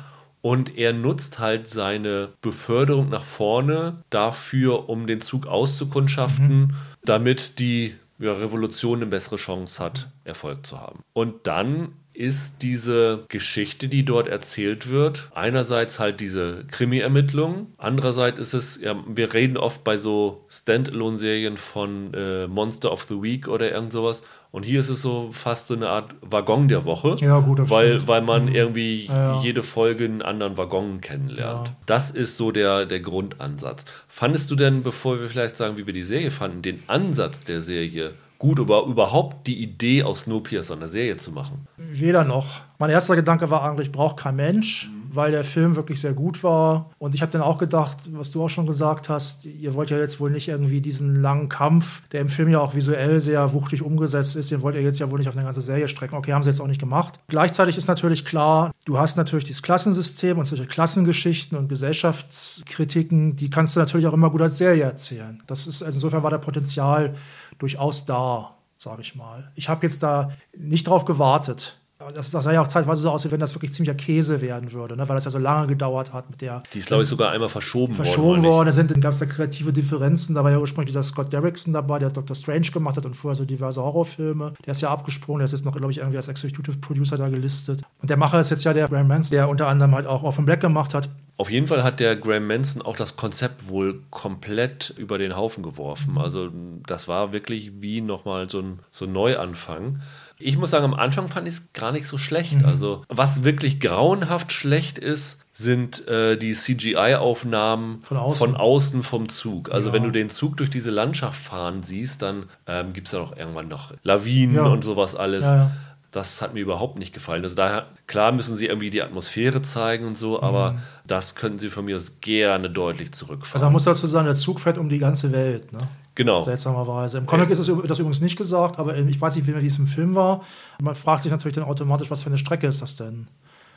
A: Und er nutzt halt seine Beförderung nach vorne dafür, um den Zug auszukundschaften,
B: Mhm.
A: damit die ja, Revolution eine bessere Chance hat, Erfolg zu haben. Und dann ist diese Geschichte, die dort erzählt wird, einerseits halt diese Krimi-Ermittlung, andererseits ist es, ja, wir reden oft bei so Standalone-Serien von äh, Monster of the Week oder irgend sowas. Und hier ist es so fast so eine Art Waggon der Woche.
B: Ja, gut,
A: weil,
B: stimmt.
A: weil man irgendwie
B: Ja, ja.
A: jede Folge einen anderen Waggon kennenlernt. Das ist so der, der Grundansatz. Fandest du denn, bevor wir vielleicht sagen, wie wir die Serie fanden, den Ansatz der Serie gut, aber überhaupt die Idee aus Snowpiercer eine Serie zu machen?
B: Weder noch. Mein erster Gedanke war eigentlich, braucht kein Mensch, weil der Film wirklich sehr gut war. Und ich habe dann auch gedacht, was du auch schon gesagt hast, ihr wollt ja jetzt wohl nicht irgendwie diesen langen Kampf, der im Film ja auch visuell sehr wuchtig umgesetzt ist, den wollt ihr jetzt ja wohl nicht auf eine ganze Serie strecken. Okay, haben sie jetzt auch nicht gemacht. Gleichzeitig ist natürlich klar, du hast natürlich dieses Klassensystem und solche Klassengeschichten und Gesellschaftskritiken, die kannst du natürlich auch immer gut als Serie erzählen. Das ist, also insofern war der Potenzial durchaus da, sage ich mal. Ich habe jetzt da nicht drauf gewartet. Das, das sah ja auch zeitweise so aus, als wenn das wirklich ziemlicher Käse werden würde, ne? weil das ja so lange gedauert hat mit der
A: Die ist, glaube ich, sogar einmal verschoben,
B: verschoben
A: worden. oder
B: worden. Da sind, gab es da kreative Differenzen. Da war ja ursprünglich dieser Scott Derrickson dabei, der Dr. Strange gemacht hat und vorher so diverse Horrorfilme. Der ist ja abgesprungen, der ist jetzt noch, glaube ich, irgendwie als Executive Producer da gelistet. Und der Macher ist jetzt ja der Graham Manson, der unter anderem halt auch Orphan Black gemacht hat.
A: Auf jeden Fall hat der Graham Manson auch das Konzept wohl komplett über den Haufen geworfen. Also das war wirklich wie nochmal so ein, so ein Neuanfang. Ich muss sagen, am Anfang fand ich es gar nicht so schlecht.
B: Mhm.
A: Also was wirklich grauenhaft schlecht ist, sind äh, die CGI-Aufnahmen
B: Von außen.
A: außen vom Zug. Also
B: Ja.
A: wenn du den Zug durch diese Landschaft fahren siehst, dann ähm, gibt es ja noch irgendwann noch Lawinen
B: Ja.
A: und sowas alles.
B: Ja.
A: Das hat mir überhaupt nicht gefallen. Also daher, klar müssen sie irgendwie die Atmosphäre zeigen und so, aber das könnten sie von mir aus gerne deutlich
B: Also
A: zurückfahren.
B: man muss dazu sagen, der Zug fährt um die ganze Welt. Ne?
A: Genau.
B: Seltsamerweise. Im Comic ist es das übrigens nicht gesagt, aber ich weiß nicht, wie es im Film war. Man fragt sich natürlich dann automatisch, was für eine Strecke ist das denn?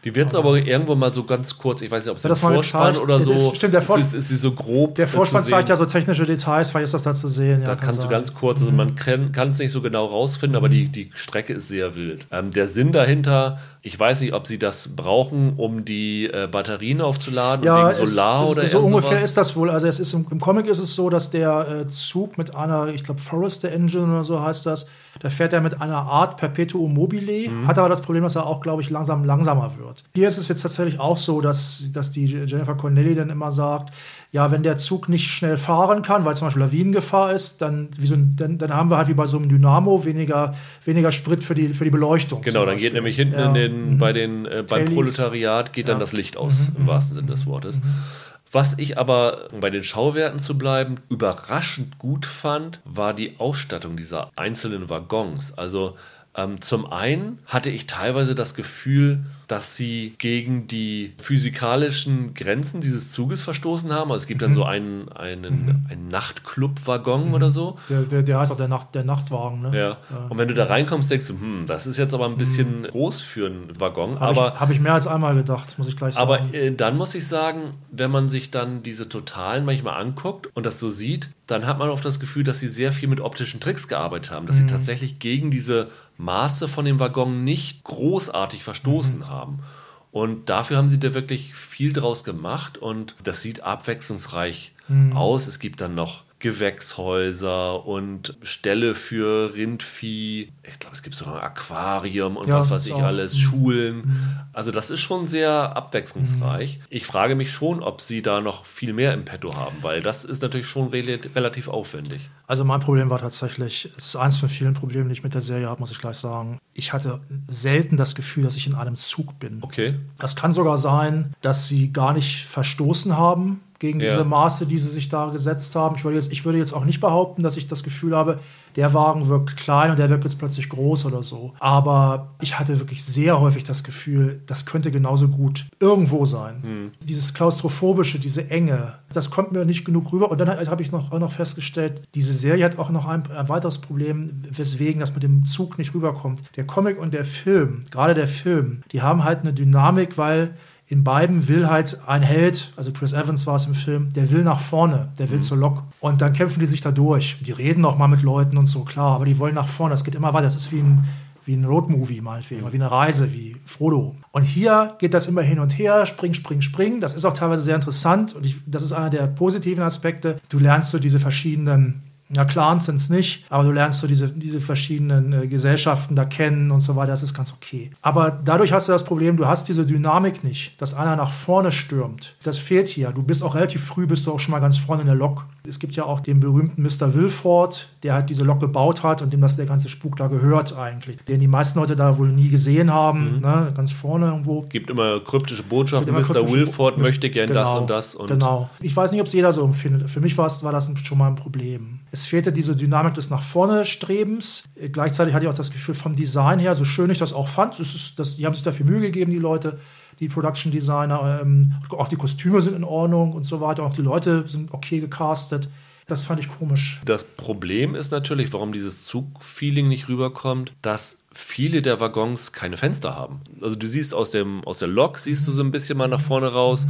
A: Die wird es aber irgendwo mal so ganz kurz, ich weiß nicht, ob es im Vorspann
B: gezeigt?
A: oder so
B: das stimmt, der Vors-
A: ist, ist sie so grob.
B: Der Vorspann zeigt ja so technische Details, vielleicht ist das da zu sehen.
A: Da
B: ja, kann
A: kannst du
B: sein.
A: ganz kurz, also man kann es nicht so genau rausfinden, aber die, die Strecke ist sehr wild. Ähm, der Sinn dahinter, ich weiß nicht, ob sie das brauchen, um die äh, Batterien aufzuladen
B: Ja,
A: wegen Solar
B: es,
A: oder
B: es, so
A: irgend
B: ungefähr
A: sowas.
B: ist das wohl. Also es ist im, im Comic ist es so, dass der äh, Zug mit einer, ich glaube Forester Engine oder so heißt das, da fährt er mit einer Art Perpetuum mobile,
A: Mhm.
B: hat aber das Problem, dass er auch, glaube ich, langsam langsamer wird. Hier ist es jetzt tatsächlich auch so, dass, dass die Jennifer Connelly dann immer sagt, ja, wenn der Zug nicht schnell fahren kann, weil zum Beispiel Lawinengefahr ist, dann, so dann, dann haben wir halt wie bei so einem Dynamo weniger, weniger Sprit für die, für die Beleuchtung.
A: Genau, dann geht nämlich hinten
B: Ja.
A: in den,
B: Mhm.
A: bei den, äh, beim. Proletariat geht dann
B: Ja.
A: das Licht aus, im wahrsten Sinne des Wortes. Was ich aber, um bei den Schauwerten zu bleiben, überraschend gut fand, war die Ausstattung dieser einzelnen Waggons. Also ähm, zum einen hatte ich teilweise das Gefühl, dass sie gegen die physikalischen Grenzen dieses Zuges verstoßen haben. Also es gibt dann so einen, einen, einen Nachtclub-Waggon oder so.
B: Der, der, der heißt auch der, Nacht, der Nachtwagen. Ne?
A: Ja. Und wenn du da reinkommst, denkst du, hm, das ist jetzt aber ein bisschen groß für einen Waggon.
B: Habe
A: aber
B: ich, hab ich mehr als einmal gedacht, muss ich gleich sagen.
A: aber äh, dann muss ich sagen, wenn man sich dann diese Totalen manchmal anguckt und das so sieht, dann hat man oft das Gefühl, dass sie sehr viel mit optischen Tricks gearbeitet haben, dass sie tatsächlich gegen diese Maße von dem Waggon nicht großartig verstoßen haben. Und dafür haben sie da wirklich viel draus gemacht und das sieht abwechslungsreich aus. Es gibt dann noch Gewächshäuser und Ställe für Rindvieh. Ich glaube, es gibt sogar ein Aquarium und
B: Ja,
A: was weiß ich
B: auch.
A: alles, Schulen. Also das ist schon sehr abwechslungsreich. Ich frage mich schon, ob sie da noch viel mehr im Petto haben, weil das ist natürlich schon rel relativ aufwendig.
B: Also mein Problem war tatsächlich, es ist eins von vielen Problemen, die ich mit der Serie habe, muss ich gleich sagen. Ich hatte selten das Gefühl, dass ich in einem Zug bin.
A: Okay.
B: Es kann sogar sein, dass sie gar nicht verstoßen haben gegen
A: Ja.
B: diese Maße, die sie sich da gesetzt haben. Ich würde, jetzt, ich würde jetzt auch nicht behaupten, dass ich das Gefühl habe, der Wagen wirkt klein und der wirkt jetzt plötzlich groß oder so. Aber ich hatte wirklich sehr häufig das Gefühl, das könnte genauso gut irgendwo sein. Dieses Klaustrophobische, diese Enge, das kommt mir nicht genug rüber. Und dann habe ich noch, auch noch festgestellt, diese Serie hat auch noch ein, ein weiteres Problem, weswegen das mit dem Zug nicht rüberkommt. Der Comic und der Film, gerade der Film, die haben halt eine Dynamik, weil in beiden will halt ein Held, also Chris Evans war es im Film, der will nach vorne, der will zur Lok. Und dann kämpfen die sich da durch. Die reden auch mal mit Leuten und so, klar, aber die wollen nach vorne. Das geht immer weiter. Das ist wie ein, wie ein Roadmovie meinetwegen, oder wie eine Reise, wie Frodo. Und hier geht das immer hin und her, spring, spring, spring. Das ist auch teilweise sehr interessant und ich, das ist einer der positiven Aspekte. Du lernst so diese verschiedenen ja, Clans sind es nicht, aber du lernst so diese, diese verschiedenen äh, Gesellschaften da kennen und so weiter, das ist ganz okay. Aber dadurch hast du das Problem, du hast diese Dynamik nicht, dass einer nach vorne stürmt. Das fehlt hier. Du bist auch relativ früh, bist du auch schon mal ganz vorne in der Lok. Es gibt ja auch den berühmten Mr. Wilford, der halt diese Lok gebaut hat und dem das der ganze Spuk da gehört eigentlich. Den die meisten Leute da wohl nie gesehen haben, ne? ganz vorne irgendwo.
A: Gibt immer kryptische Botschaften.
B: Immer
A: Mr.
B: kryptische-
A: Wilford
B: Mr.
A: möchte gern das
B: Genau,
A: und das. Und
B: genau. Ich weiß nicht, ob es jeder so empfindet. Für mich war das schon mal ein Problem. Es fehlte diese Dynamik des nach vorne Strebens. Gleichzeitig hatte ich auch das Gefühl vom Design her, so schön ich das auch fand, es ist, das, die haben sich dafür Mühe gegeben, die Leute, die Production Designer. Ähm, auch die Kostüme sind in Ordnung und so weiter. Auch die Leute sind okay gecastet. Das fand ich komisch.
A: Das Problem ist natürlich, warum dieses Zugfeeling nicht rüberkommt, dass viele der Waggons keine Fenster haben. Also du siehst aus, dem, aus der Lok, siehst du so ein bisschen mal nach vorne raus.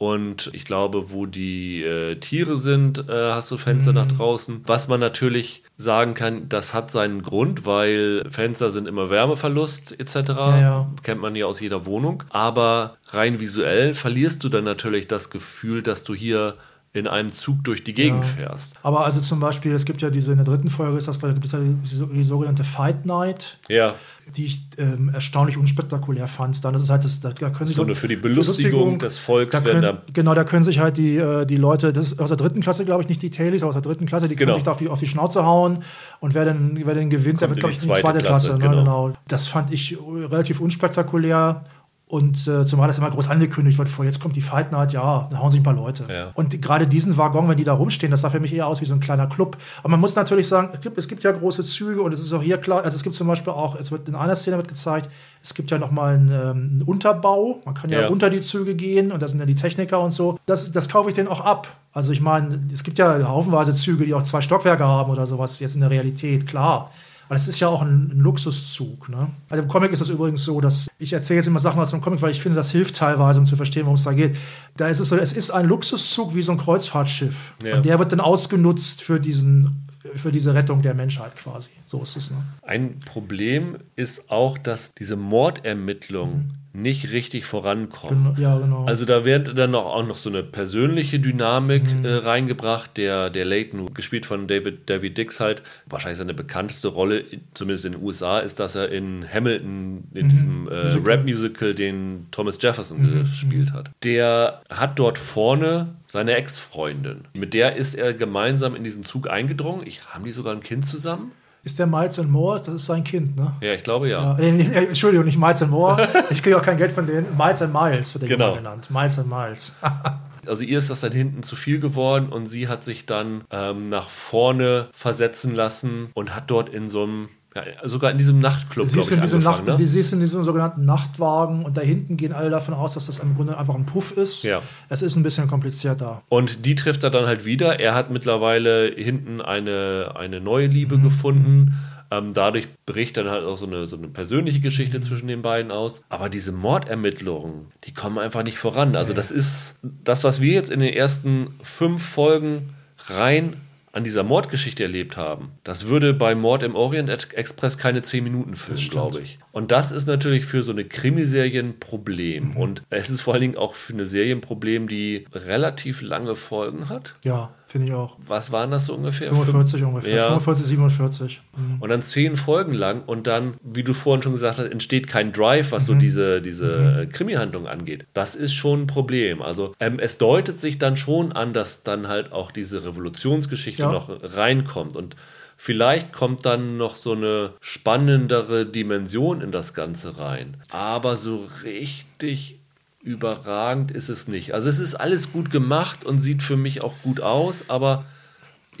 A: Und ich glaube, wo die äh, Tiere sind, äh, hast du Fenster nach draußen. Was man natürlich sagen kann, das hat seinen Grund, weil Fenster sind immer Wärmeverlust etc.
B: ja.
A: Kennt man ja aus jeder Wohnung. Aber rein visuell verlierst du dann natürlich das Gefühl, dass du hier in einem Zug durch die Gegend
B: Ja.
A: fährst.
B: Aber also zum Beispiel, es gibt ja diese, in der dritten Folge ist das, da gibt es ja die, die sogenannte Fight Night.
A: Ja,
B: die ich ähm, erstaunlich unspektakulär fand. Dann ist es halt das, da können sich
A: So für die Belustigung des Volks
B: da
A: werden
B: können,
A: da-
B: genau, da können sich halt die, äh, die Leute, das ist aus der dritten Klasse, glaube ich, nicht die Tailies, aber aus der dritten Klasse, die können
A: Genau.
B: sich da auf die, auf die Schnauze hauen und wer dann, wer dann gewinnt, der
A: Kommt
B: wird,
A: in
B: glaube
A: die
B: ich, in die
A: zweite
B: Klasse.
A: Klasse,
B: ne,
A: genau.
B: genau. Das fand ich relativ unspektakulär. Und äh, zumal das immer groß angekündigt wird, vor jetzt kommt die Fight Night, ja, dann hauen sich ein paar Leute.
A: Ja.
B: Und gerade diesen Waggon, wenn die da rumstehen, das sah für mich eher aus wie so ein kleiner Club. Aber man muss natürlich sagen, es gibt, es gibt ja große Züge und es ist auch hier klar, also es gibt zum Beispiel auch, es wird in einer Szene wird gezeigt, es gibt ja nochmal einen, ähm, einen Unterbau, man kann ja,
A: Ja.
B: unter die Züge gehen und da sind ja die Techniker und so. Das, das kaufe ich denen auch ab. Also ich meine, es gibt ja haufenweise Züge, die auch zwei Stockwerke haben oder sowas jetzt in der Realität, klar. Weil es ist ja auch ein, Luxuszug. Ne? Also im Comic ist es übrigens so, dass ich erzähle jetzt immer Sachen aus dem Comic, weil ich finde, das hilft teilweise, um zu verstehen, worum es da geht. Da ist es so, es ist ein Luxuszug wie so ein Kreuzfahrtschiff. Ja. Und der wird dann ausgenutzt für diesen für diese Rettung der Menschheit quasi. So ist es. Ne?
A: Ein Problem ist auch, dass diese Mordermittlungen mhm nicht richtig vorankommen.
B: Genau, ja, genau.
A: Also da wird dann auch, auch noch so eine persönliche Dynamik mhm. äh, reingebracht. Der, der Leighton, gespielt von David, David Dix halt, wahrscheinlich seine bekannteste Rolle, zumindest in den USA, ist, dass er in Hamilton, in mhm. diesem äh, Rap-Musical, den Thomas Jefferson mhm. gespielt hat. Der hat dort vorne seine Ex-Freundin. Mit der ist er gemeinsam in diesen Zug eingedrungen. Ich, haben die sogar ein Kind zusammen?
B: Ist der Miles and Moore, das ist sein Kind, ne?
A: Ja, ich glaube ja.
B: ja äh, Entschuldigung, nicht Miles and Moore. Ich kriege auch kein Geld von denen. Miles and Miles wird der genau. genannt. Miles and Miles.
A: also ihr ist das dann hinten zu viel geworden und sie hat sich dann ähm, nach vorne versetzen lassen und hat dort in so einem ja, sogar in diesem Nachtclub.
B: Sie ist, in diesem Nacht, ne? die, in diesem sogenannten Nachtwagen und da hinten gehen alle davon aus, dass das im Grunde einfach ein Puff ist.
A: Ja.
B: Es ist ein bisschen komplizierter.
A: Und die trifft er dann halt wieder. Er hat mittlerweile hinten eine, eine neue Liebe mhm. gefunden. Ähm, dadurch bricht dann halt auch so eine, so eine persönliche Geschichte mhm. zwischen den beiden aus. Aber diese Mordermittlungen, die kommen einfach nicht voran. Also, das ist das, was wir jetzt in den ersten fünf Folgen rein an dieser Mordgeschichte erlebt haben, das würde bei Mord im Orient Express keine zehn Minuten füllen, glaube ich. Und das ist natürlich für so eine Krimiserie ein Problem. Mhm. Und es ist vor allen Dingen auch für eine Serie ein Problem, die relativ lange Folgen hat.
B: Ja. Finde ich auch.
A: Was waren das so ungefähr?
B: 45 ungefähr. Ja. 45, 47.
A: Mhm. Und dann zehn Folgen lang und dann, wie du vorhin schon gesagt hast, entsteht kein Drive, was mhm. so diese, diese mhm. Krimi-Handlung angeht. Das ist schon ein Problem. Also ähm, es deutet sich dann schon an, dass dann halt auch diese Revolutionsgeschichte ja. noch reinkommt und Vielleicht kommt dann noch so eine spannendere Dimension in das Ganze rein. Aber so richtig überragend ist es nicht. Also es ist alles gut gemacht und sieht für mich auch gut aus, aber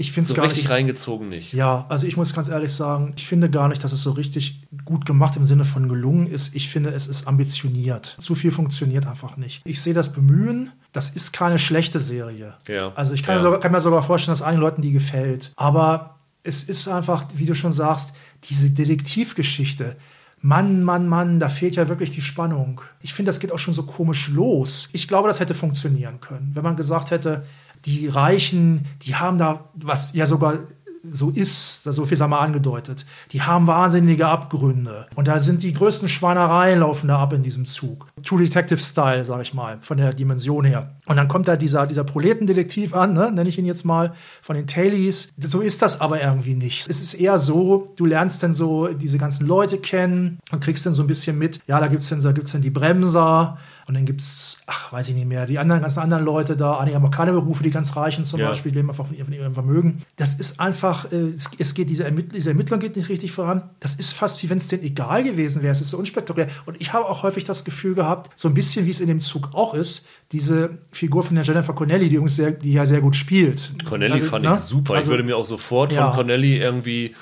B: ich finde es so gar richtig nicht,
A: reingezogen nicht.
B: Ja, also ich muss ganz ehrlich sagen, ich finde gar nicht, dass es so richtig gut gemacht im Sinne von gelungen ist. Ich finde, es ist ambitioniert. Zu viel funktioniert einfach nicht. Ich sehe das Bemühen. Das ist keine schlechte Serie.
A: Ja.
B: Also ich kann,
A: ja.
B: mir sogar, kann mir sogar vorstellen, dass einigen Leuten die gefällt. Aber es ist einfach, wie du schon sagst, diese Detektivgeschichte Mann, Mann, Mann, da fehlt ja wirklich die Spannung. Ich finde, das geht auch schon so komisch los. Ich glaube, das hätte funktionieren können, wenn man gesagt hätte, die Reichen, die haben da, was ja sogar so ist, so viel haben wir angedeutet. Die haben wahnsinnige Abgründe. Und da sind die größten Schweinereien laufen da ab in diesem Zug. True Detective Style, sag ich mal, von der Dimension her. Und dann kommt da dieser, dieser Proletendetektiv an, ne, nenne ich ihn jetzt mal, von den Tailies. So ist das aber irgendwie nicht. Es ist eher so, du lernst dann so diese ganzen Leute kennen und kriegst dann so ein bisschen mit, ja, da gibt's dann, dann die Bremser, und dann gibt es, ach, weiß ich nicht mehr, die anderen ganzen anderen Leute da, einige haben auch keine Berufe, die ganz Reichen zum ja. Beispiel, leben einfach von, ihrem Vermögen. Das ist einfach, äh, es, es, geht, diese, Ermitt diese Ermittlung geht nicht richtig voran. Das ist fast wie wenn es denen egal gewesen wäre. Es ist so unspektakulär. Und ich habe auch häufig das Gefühl gehabt, so ein bisschen wie es in dem Zug auch ist, diese Figur von der Jennifer Connelly, die, uns sehr, die ja sehr gut spielt.
A: Connelly also, fand ich ne? super. Also, ich würde mir auch sofort ja. von Connelly irgendwie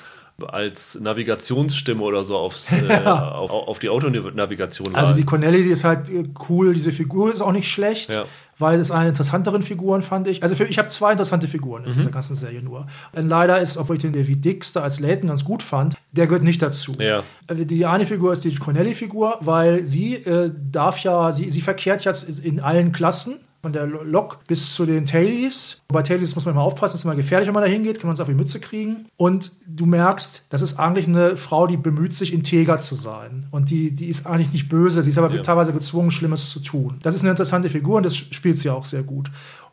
A: als Navigationsstimme oder so aufs, äh, auf, auf, die Autonavigation
B: Also die Cornelli, die ist halt äh, cool, diese Figur ist auch nicht schlecht,
A: ja.
B: weil es eine interessanteren Figuren fand ich. Also für, ich habe zwei interessante Figuren in mhm. dieser ganzen Serie nur. Und leider ist, obwohl ich den David Dix da als Layton ganz gut fand, der gehört nicht dazu.
A: Ja.
B: Also die eine Figur ist die Cornelli-Figur, weil sie äh, darf ja, sie, sie verkehrt jetzt in allen Klassen von der Lok bis zu den Tailies. Bei Tailies muss man immer aufpassen, das ist immer gefährlich, wenn man da hingeht, kann man es auf die Mütze kriegen. Und du merkst, das ist eigentlich eine Frau, die bemüht sich, integer zu sein. Und die, die ist eigentlich nicht böse, sie ist aber ja. teilweise gezwungen, Schlimmes zu tun. Das ist eine interessante Figur und das spielt sie auch sehr gut.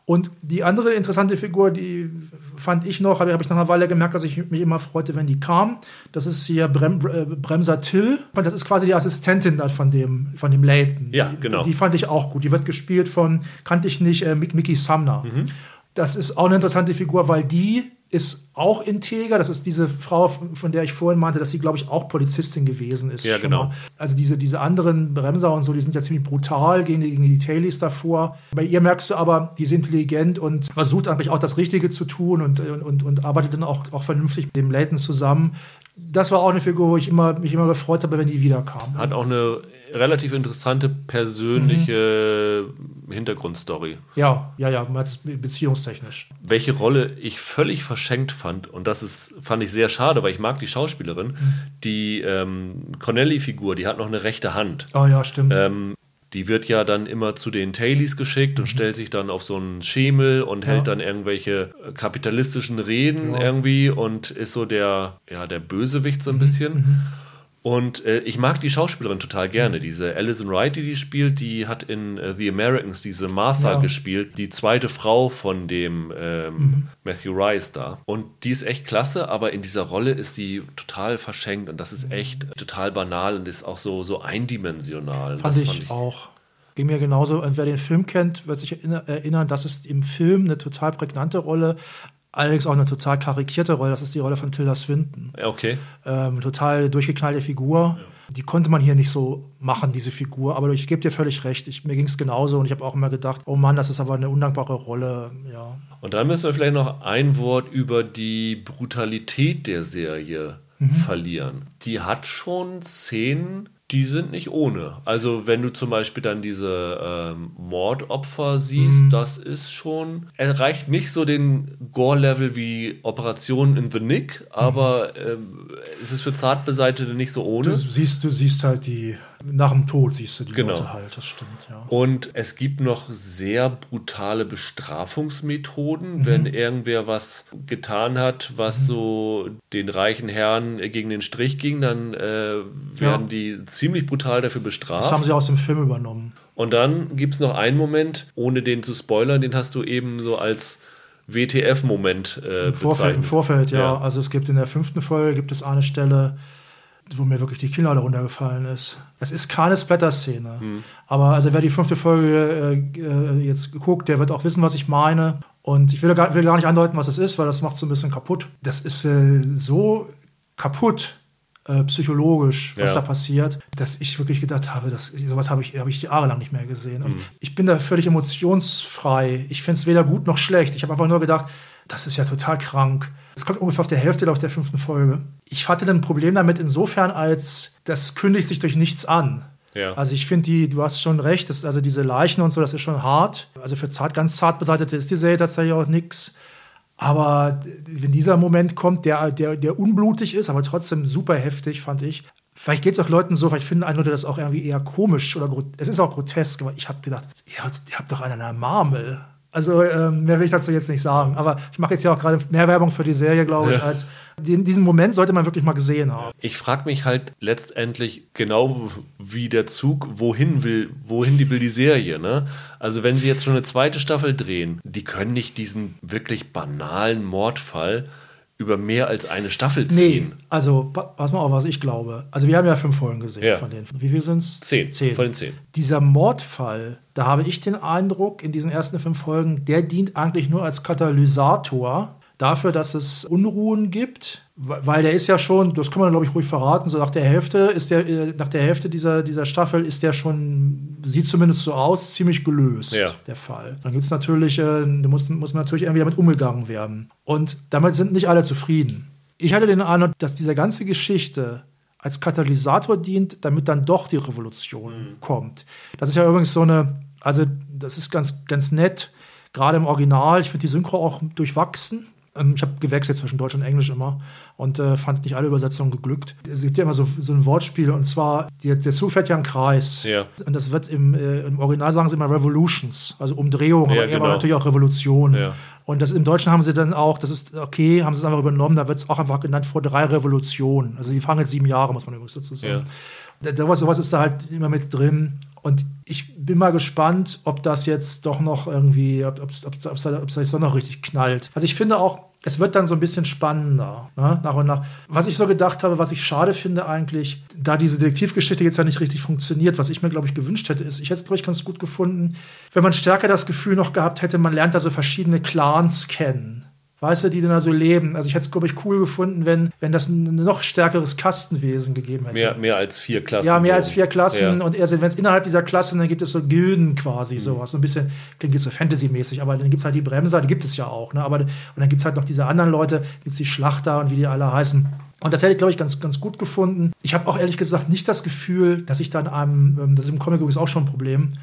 B: Und die andere interessante Figur, die fand ich noch, habe hab ich nach einer Weile gemerkt, dass ich mich immer freute, wenn die kam. Das ist hier Brem, äh, Bremser Till. Das ist quasi die Assistentin von dem, von dem Layton.
A: Ja, genau.
B: Die, die, fand ich auch gut. Die wird gespielt von, kannte ich nicht, äh, Mickey Sumner. Mhm. Das ist auch eine interessante Figur, weil die ist auch integer. Das ist diese Frau, von der ich vorhin meinte, dass sie, glaube ich, auch Polizistin gewesen ist.
A: Ja, genau. Mal.
B: Also diese, diese anderen Bremser und so, die sind ja ziemlich brutal gegen die, gegen die Tailies davor. Bei ihr merkst du aber, die ist intelligent und versucht eigentlich auch das Richtige zu tun und, und, und arbeitet dann auch, auch vernünftig mit dem Layton zusammen. Das war auch eine Figur, wo ich immer, mich immer gefreut habe, wenn die wiederkam.
A: Hat auch eine relativ interessante persönliche mhm. Hintergrundstory.
B: Ja, ja, ja, beziehungstechnisch.
A: Welche Rolle ich völlig verschenkt fand, und das ist, fand ich sehr schade, weil ich mag die Schauspielerin, mhm. die ähm, Connelly-Figur, die hat noch eine rechte Hand.
B: Oh ja, stimmt.
A: Ähm, die wird ja dann immer zu den Tailies geschickt und mhm. stellt sich dann auf so einen Schemel und ja. hält dann irgendwelche kapitalistischen Reden ja. irgendwie und ist so der, ja, der Bösewicht so ein mhm. bisschen. Und äh, ich mag die Schauspielerin total gerne. Diese Alison Wright, die die spielt, die hat in äh, The Americans diese Martha ja. gespielt, die zweite Frau von dem ähm, mhm. Matthew Rice da. Und die ist echt klasse, aber in dieser Rolle ist die total verschenkt und das ist echt total banal und ist auch so, so eindimensional.
B: Fand, ich, fand ich auch. Ging mir genauso. Und wer den Film kennt, wird sich erinnern, dass es im Film eine total prägnante Rolle, Allerdings auch eine total karikierte Rolle, das ist die Rolle von Tilda Swinton.
A: Okay.
B: Ähm, total durchgeknallte Figur. Ja. Die konnte man hier nicht so machen, diese Figur. Aber ich gebe dir völlig recht. Ich, mir ging es genauso und ich habe auch immer gedacht, oh Mann, das ist aber eine undankbare Rolle. Ja.
A: Und dann müssen wir vielleicht noch ein Wort über die Brutalität der Serie mhm. verlieren. Die hat schon Szenen, die sind nicht ohne. Also wenn du zum Beispiel dann diese ähm, Mordopfer siehst, mhm. das ist schon, erreicht nicht so den Gore-Level wie Operation in the Nick, aber mhm. ähm, es ist für Zartbeseitete nicht so ohne.
B: Du siehst, du siehst halt die nach dem Tod siehst du die genau. Leute halt, das stimmt, ja.
A: Und es gibt noch sehr brutale Bestrafungsmethoden, mhm. wenn irgendwer was getan hat, was mhm. so den reichen Herren gegen den Strich ging, dann äh, werden ja. die ziemlich brutal dafür bestraft. Das
B: haben sie aus dem Film übernommen.
A: Und dann gibt es noch einen Moment, ohne den zu spoilern, den hast du eben so als WTF-Moment äh,
B: Im Vorfeld, Im Vorfeld, ja. ja. Also es gibt in der fünften Folge gibt es eine Stelle, wo mir wirklich die Kinnlade runtergefallen ist. Es ist keine Splatter-Szene. Mhm. Aber also wer die fünfte Folge äh, äh, jetzt guckt, der wird auch wissen, was ich meine. Und ich will gar, will gar nicht andeuten, was es ist, weil das macht so ein bisschen kaputt. Das ist äh, so kaputt, äh, psychologisch, was ja. da passiert, dass ich wirklich gedacht habe, dass, sowas habe ich, hab ich jahrelang nicht mehr gesehen. Und mhm. ich bin da völlig emotionsfrei. Ich finde es weder gut noch schlecht. Ich habe einfach nur gedacht, das ist ja total krank. Es kommt ungefähr auf der Hälfte glaube der fünften Folge. Ich hatte ein Problem damit insofern, als das kündigt sich durch nichts an. Ja. Also ich finde die, du hast schon recht, das, also diese Leichen und so, das ist schon hart. Also für zart, ganz zart beseitete ist die Serie tatsächlich auch nichts. Aber wenn dieser Moment kommt, der, der, der unblutig ist, aber trotzdem super heftig, fand ich. Vielleicht geht es auch Leuten so, vielleicht finden einige Leute das auch irgendwie eher komisch oder es ist auch grotesk, aber ich habe gedacht, ihr habt, ihr habt doch einen Marmel. Also ähm, mehr will ich dazu jetzt nicht sagen. Aber ich mache jetzt ja auch gerade mehr Werbung für die Serie, glaube ich, ja. als den, diesen Moment sollte man wirklich mal gesehen haben.
A: Ich frage mich halt letztendlich genau wie der Zug, wohin will, wohin die will die Serie. Ne? Also wenn sie jetzt schon eine zweite Staffel drehen, die können nicht diesen wirklich banalen Mordfall über mehr als eine Staffel ziehen. Nee,
B: also pass mal auf, was ich glaube. Also wir haben ja fünf Folgen gesehen ja. von denen. Wie viel sind es?
A: Zehn. zehn. Von den zehn.
B: Dieser Mordfall, da habe ich den Eindruck, in diesen ersten fünf Folgen, der dient eigentlich nur als Katalysator dafür, dass es Unruhen gibt, weil der ist ja schon, das kann man glaube ich ruhig verraten, so nach der Hälfte ist der, äh, nach der Hälfte dieser, dieser Staffel ist der schon, sieht zumindest so aus, ziemlich gelöst, ja. der Fall. Dann gibt es natürlich, äh, muss, muss man natürlich irgendwie damit umgegangen werden. Und damit sind nicht alle zufrieden. Ich hatte den Eindruck, dass diese ganze Geschichte als Katalysator dient, damit dann doch die Revolution mhm. kommt. Das ist ja übrigens so eine, also das ist ganz, ganz nett, gerade im Original. Ich finde die Synchro auch durchwachsen. Ähm, ich habe gewechselt zwischen Deutsch und Englisch immer und äh, fand nicht alle Übersetzungen geglückt. Es gibt ja immer so, so ein Wortspiel und zwar, der, der Zug fährt ja im Kreis. Ja. Und das wird im, äh, im Original sagen sie immer Revolutions, also Umdrehung, ja, aber genau. natürlich auch Revolution. Ja. Und das im Deutschen haben sie dann auch, das ist okay, haben sie es einfach übernommen, da wird es auch einfach genannt vor drei Revolutionen. Also die fangen jetzt sieben Jahre, muss man übrigens dazu sagen. Ja. Sowas, sowas ist da halt immer mit drin. Und ich bin mal gespannt, ob das jetzt doch noch irgendwie, ob es ob, das doch noch richtig knallt. Also ich finde auch, es wird dann so ein bisschen spannender, ne? nach und nach. Was ich so gedacht habe, was ich schade finde eigentlich, da diese Detektivgeschichte jetzt ja nicht richtig funktioniert, was ich mir, glaube ich, gewünscht hätte, ist, ich hätte es, glaube ich, ganz gut gefunden, wenn man stärker das Gefühl noch gehabt hätte, man lernt da so verschiedene Clans kennen weißt du, die dann da so leben. Also ich hätte es, glaube ich, cool gefunden, wenn, wenn das ein noch stärkeres Kastenwesen gegeben hätte.
A: Mehr, mehr als vier Klassen.
B: Ja, mehr als vier Klassen. Ja. Und wenn es innerhalb dieser Klassen, dann gibt es so Gilden quasi, mhm. sowas. So ein bisschen, klingt jetzt so Fantasy-mäßig, aber dann gibt es halt die Bremser, die gibt es ja auch. Ne? Aber, und dann gibt es halt noch diese anderen Leute, gibt es die Schlachter und wie die alle heißen. Und das hätte ich, glaube ich, ganz, ganz gut gefunden. Ich habe auch ehrlich gesagt nicht das Gefühl, dass ich dann einem, ähm, das ist im Comic übrigens auch schon ein Problem,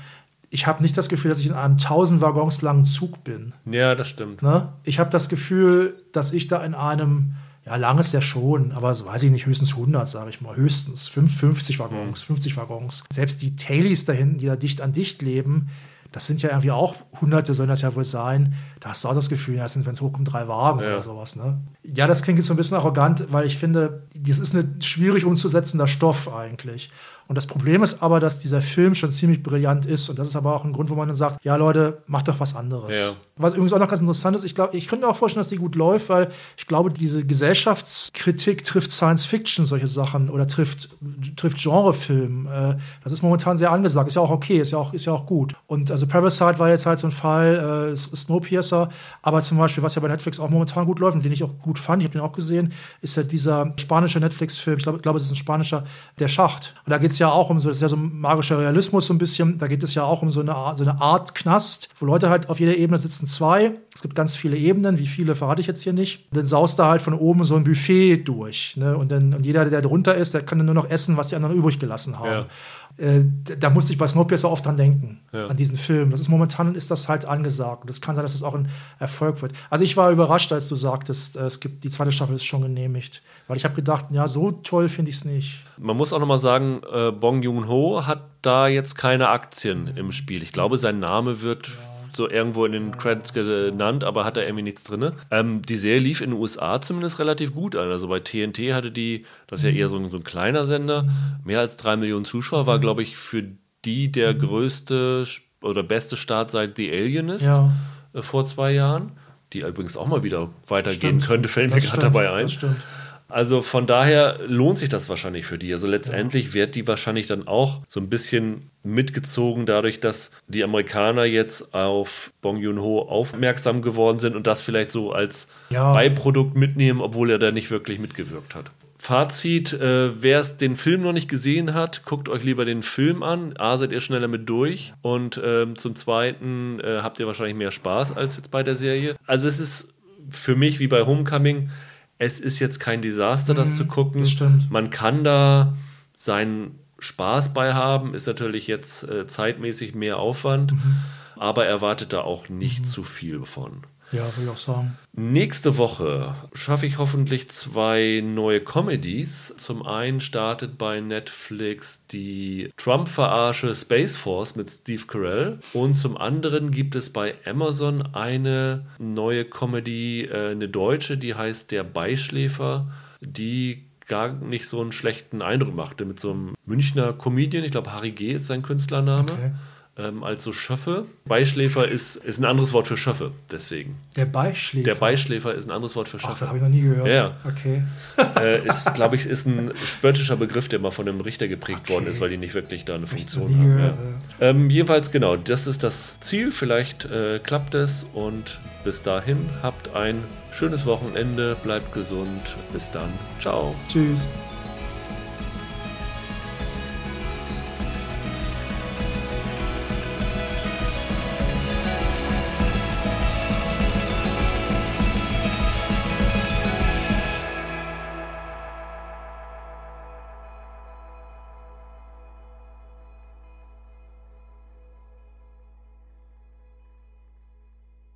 B: ich habe nicht das Gefühl, dass ich in einem 1000 Waggons langen Zug bin.
A: Ja, das stimmt.
B: Ne? Ich habe das Gefühl, dass ich da in einem, ja, lang ist ja schon, aber so weiß ich nicht, höchstens 100, sage ich mal, höchstens 50 Waggons, 50 Waggons. Selbst die Tailies da hinten, die da dicht an dicht leben, das sind ja irgendwie auch Hunderte, sollen das ja wohl sein. Da hast du auch das Gefühl, ja, sind, wenn es hochkommt, drei Wagen ja. oder sowas. Ne? Ja, das klingt jetzt so ein bisschen arrogant, weil ich finde, das ist ein schwierig umzusetzender Stoff eigentlich. Und das Problem ist aber, dass dieser Film schon ziemlich brillant ist. Und das ist aber auch ein Grund, wo man dann sagt, ja Leute, macht doch was anderes. Ja. Was übrigens auch noch ganz interessant ist, ich glaube, ich könnte mir auch vorstellen, dass die gut läuft, weil ich glaube, diese Gesellschaftskritik trifft Science Fiction, solche Sachen, oder trifft, trifft Genrefilm. Äh, das ist momentan sehr angesagt. Ist ja auch okay, ist ja auch, ist ja auch gut. Und also Parasite war jetzt halt so ein Fall, äh, Snowpiercer, aber zum Beispiel, was ja bei Netflix auch momentan gut läuft und den ich auch gut fand, ich habe den auch gesehen, ist ja dieser spanische Netflix-Film, ich glaube, glaub, es ist ein spanischer, Der Schacht. Und da geht es ja auch um so, das ist ja so magischer Realismus so ein bisschen, da geht es ja auch um so eine, Art, so eine Art Knast, wo Leute halt auf jeder Ebene sitzen zwei. Es gibt ganz viele Ebenen, wie viele verrate ich jetzt hier nicht. Dann saust da halt von oben so ein Buffet durch. Ne? Und, dann, und jeder, der drunter ist, der kann dann nur noch essen, was die anderen übrig gelassen haben. Ja. Äh, da musste ich bei Snowpiercer oft dran denken, ja. an diesen Film. Das ist momentan ist das halt angesagt. Und es kann sein, dass das auch ein Erfolg wird. Also ich war überrascht, als du sagtest, äh, es gibt die zweite Staffel ist schon genehmigt. Weil ich habe gedacht, ja, so toll finde ich es nicht.
A: Man muss auch noch mal sagen, äh, Bong Joon-ho hat da jetzt keine Aktien im Spiel. Ich glaube, sein Name wird ja so irgendwo in den Credits genannt, aber hat da irgendwie nichts drin. Ähm, die Serie lief in den USA zumindest relativ gut an. Also bei TNT hatte die, das ist ja eher so ein, so ein kleiner Sender, mehr als drei Millionen Zuschauer, war, glaube ich, für die der größte oder beste Start seit The Alienist ja. äh, vor zwei Jahren, die übrigens auch mal wieder weitergehen stimmt. könnte, fällt mir gerade dabei ein. Das stimmt. Also von daher lohnt sich das wahrscheinlich für die. Also letztendlich wird die wahrscheinlich dann auch so ein bisschen mitgezogen dadurch, dass die Amerikaner jetzt auf Bong Joon-ho aufmerksam geworden sind und das vielleicht so als ja. Beiprodukt mitnehmen, obwohl er da nicht wirklich mitgewirkt hat. Fazit, äh, wer den Film noch nicht gesehen hat, guckt euch lieber den Film an. A, seid ihr schneller mit durch und ähm, zum Zweiten äh, habt ihr wahrscheinlich mehr Spaß als jetzt bei der Serie. Also es ist für mich wie bei Homecoming es ist jetzt kein Desaster, das mhm, zu gucken. Das
B: stimmt.
A: Man kann da seinen Spaß bei haben, ist natürlich jetzt äh, zeitmäßig mehr Aufwand, mhm. aber erwartet da auch nicht mhm. zu viel von.
B: Ja, will ich auch sagen.
A: Nächste Woche schaffe ich hoffentlich zwei neue Comedies. Zum einen startet bei Netflix die Trump-Verarsche Space Force mit Steve Carell. Und zum anderen gibt es bei Amazon eine neue Comedy, äh, eine deutsche, die heißt Der Beischläfer, die gar nicht so einen schlechten Eindruck machte mit so einem Münchner Comedian. Ich glaube, Harry G. ist sein Künstlername. Okay ähm, als so Schöffe. Beischläfer ist, ist ein anderes Wort für Schöffe, deswegen.
B: Der Beischläfer?
A: Der Beischläfer ist ein anderes Wort für Schöffe.
B: habe ich noch nie gehört.
A: Ja.
B: Okay.
A: Äh, ist, glaube ich, ist ein spöttischer Begriff, der mal von einem Richter geprägt okay. worden ist, weil die nicht wirklich da eine Funktion haben. Gehört, ja. ähm, jedenfalls, genau, das ist das Ziel. Vielleicht äh, klappt es und bis dahin habt ein schönes Wochenende, bleibt gesund. Bis dann. Ciao.
B: Tschüss.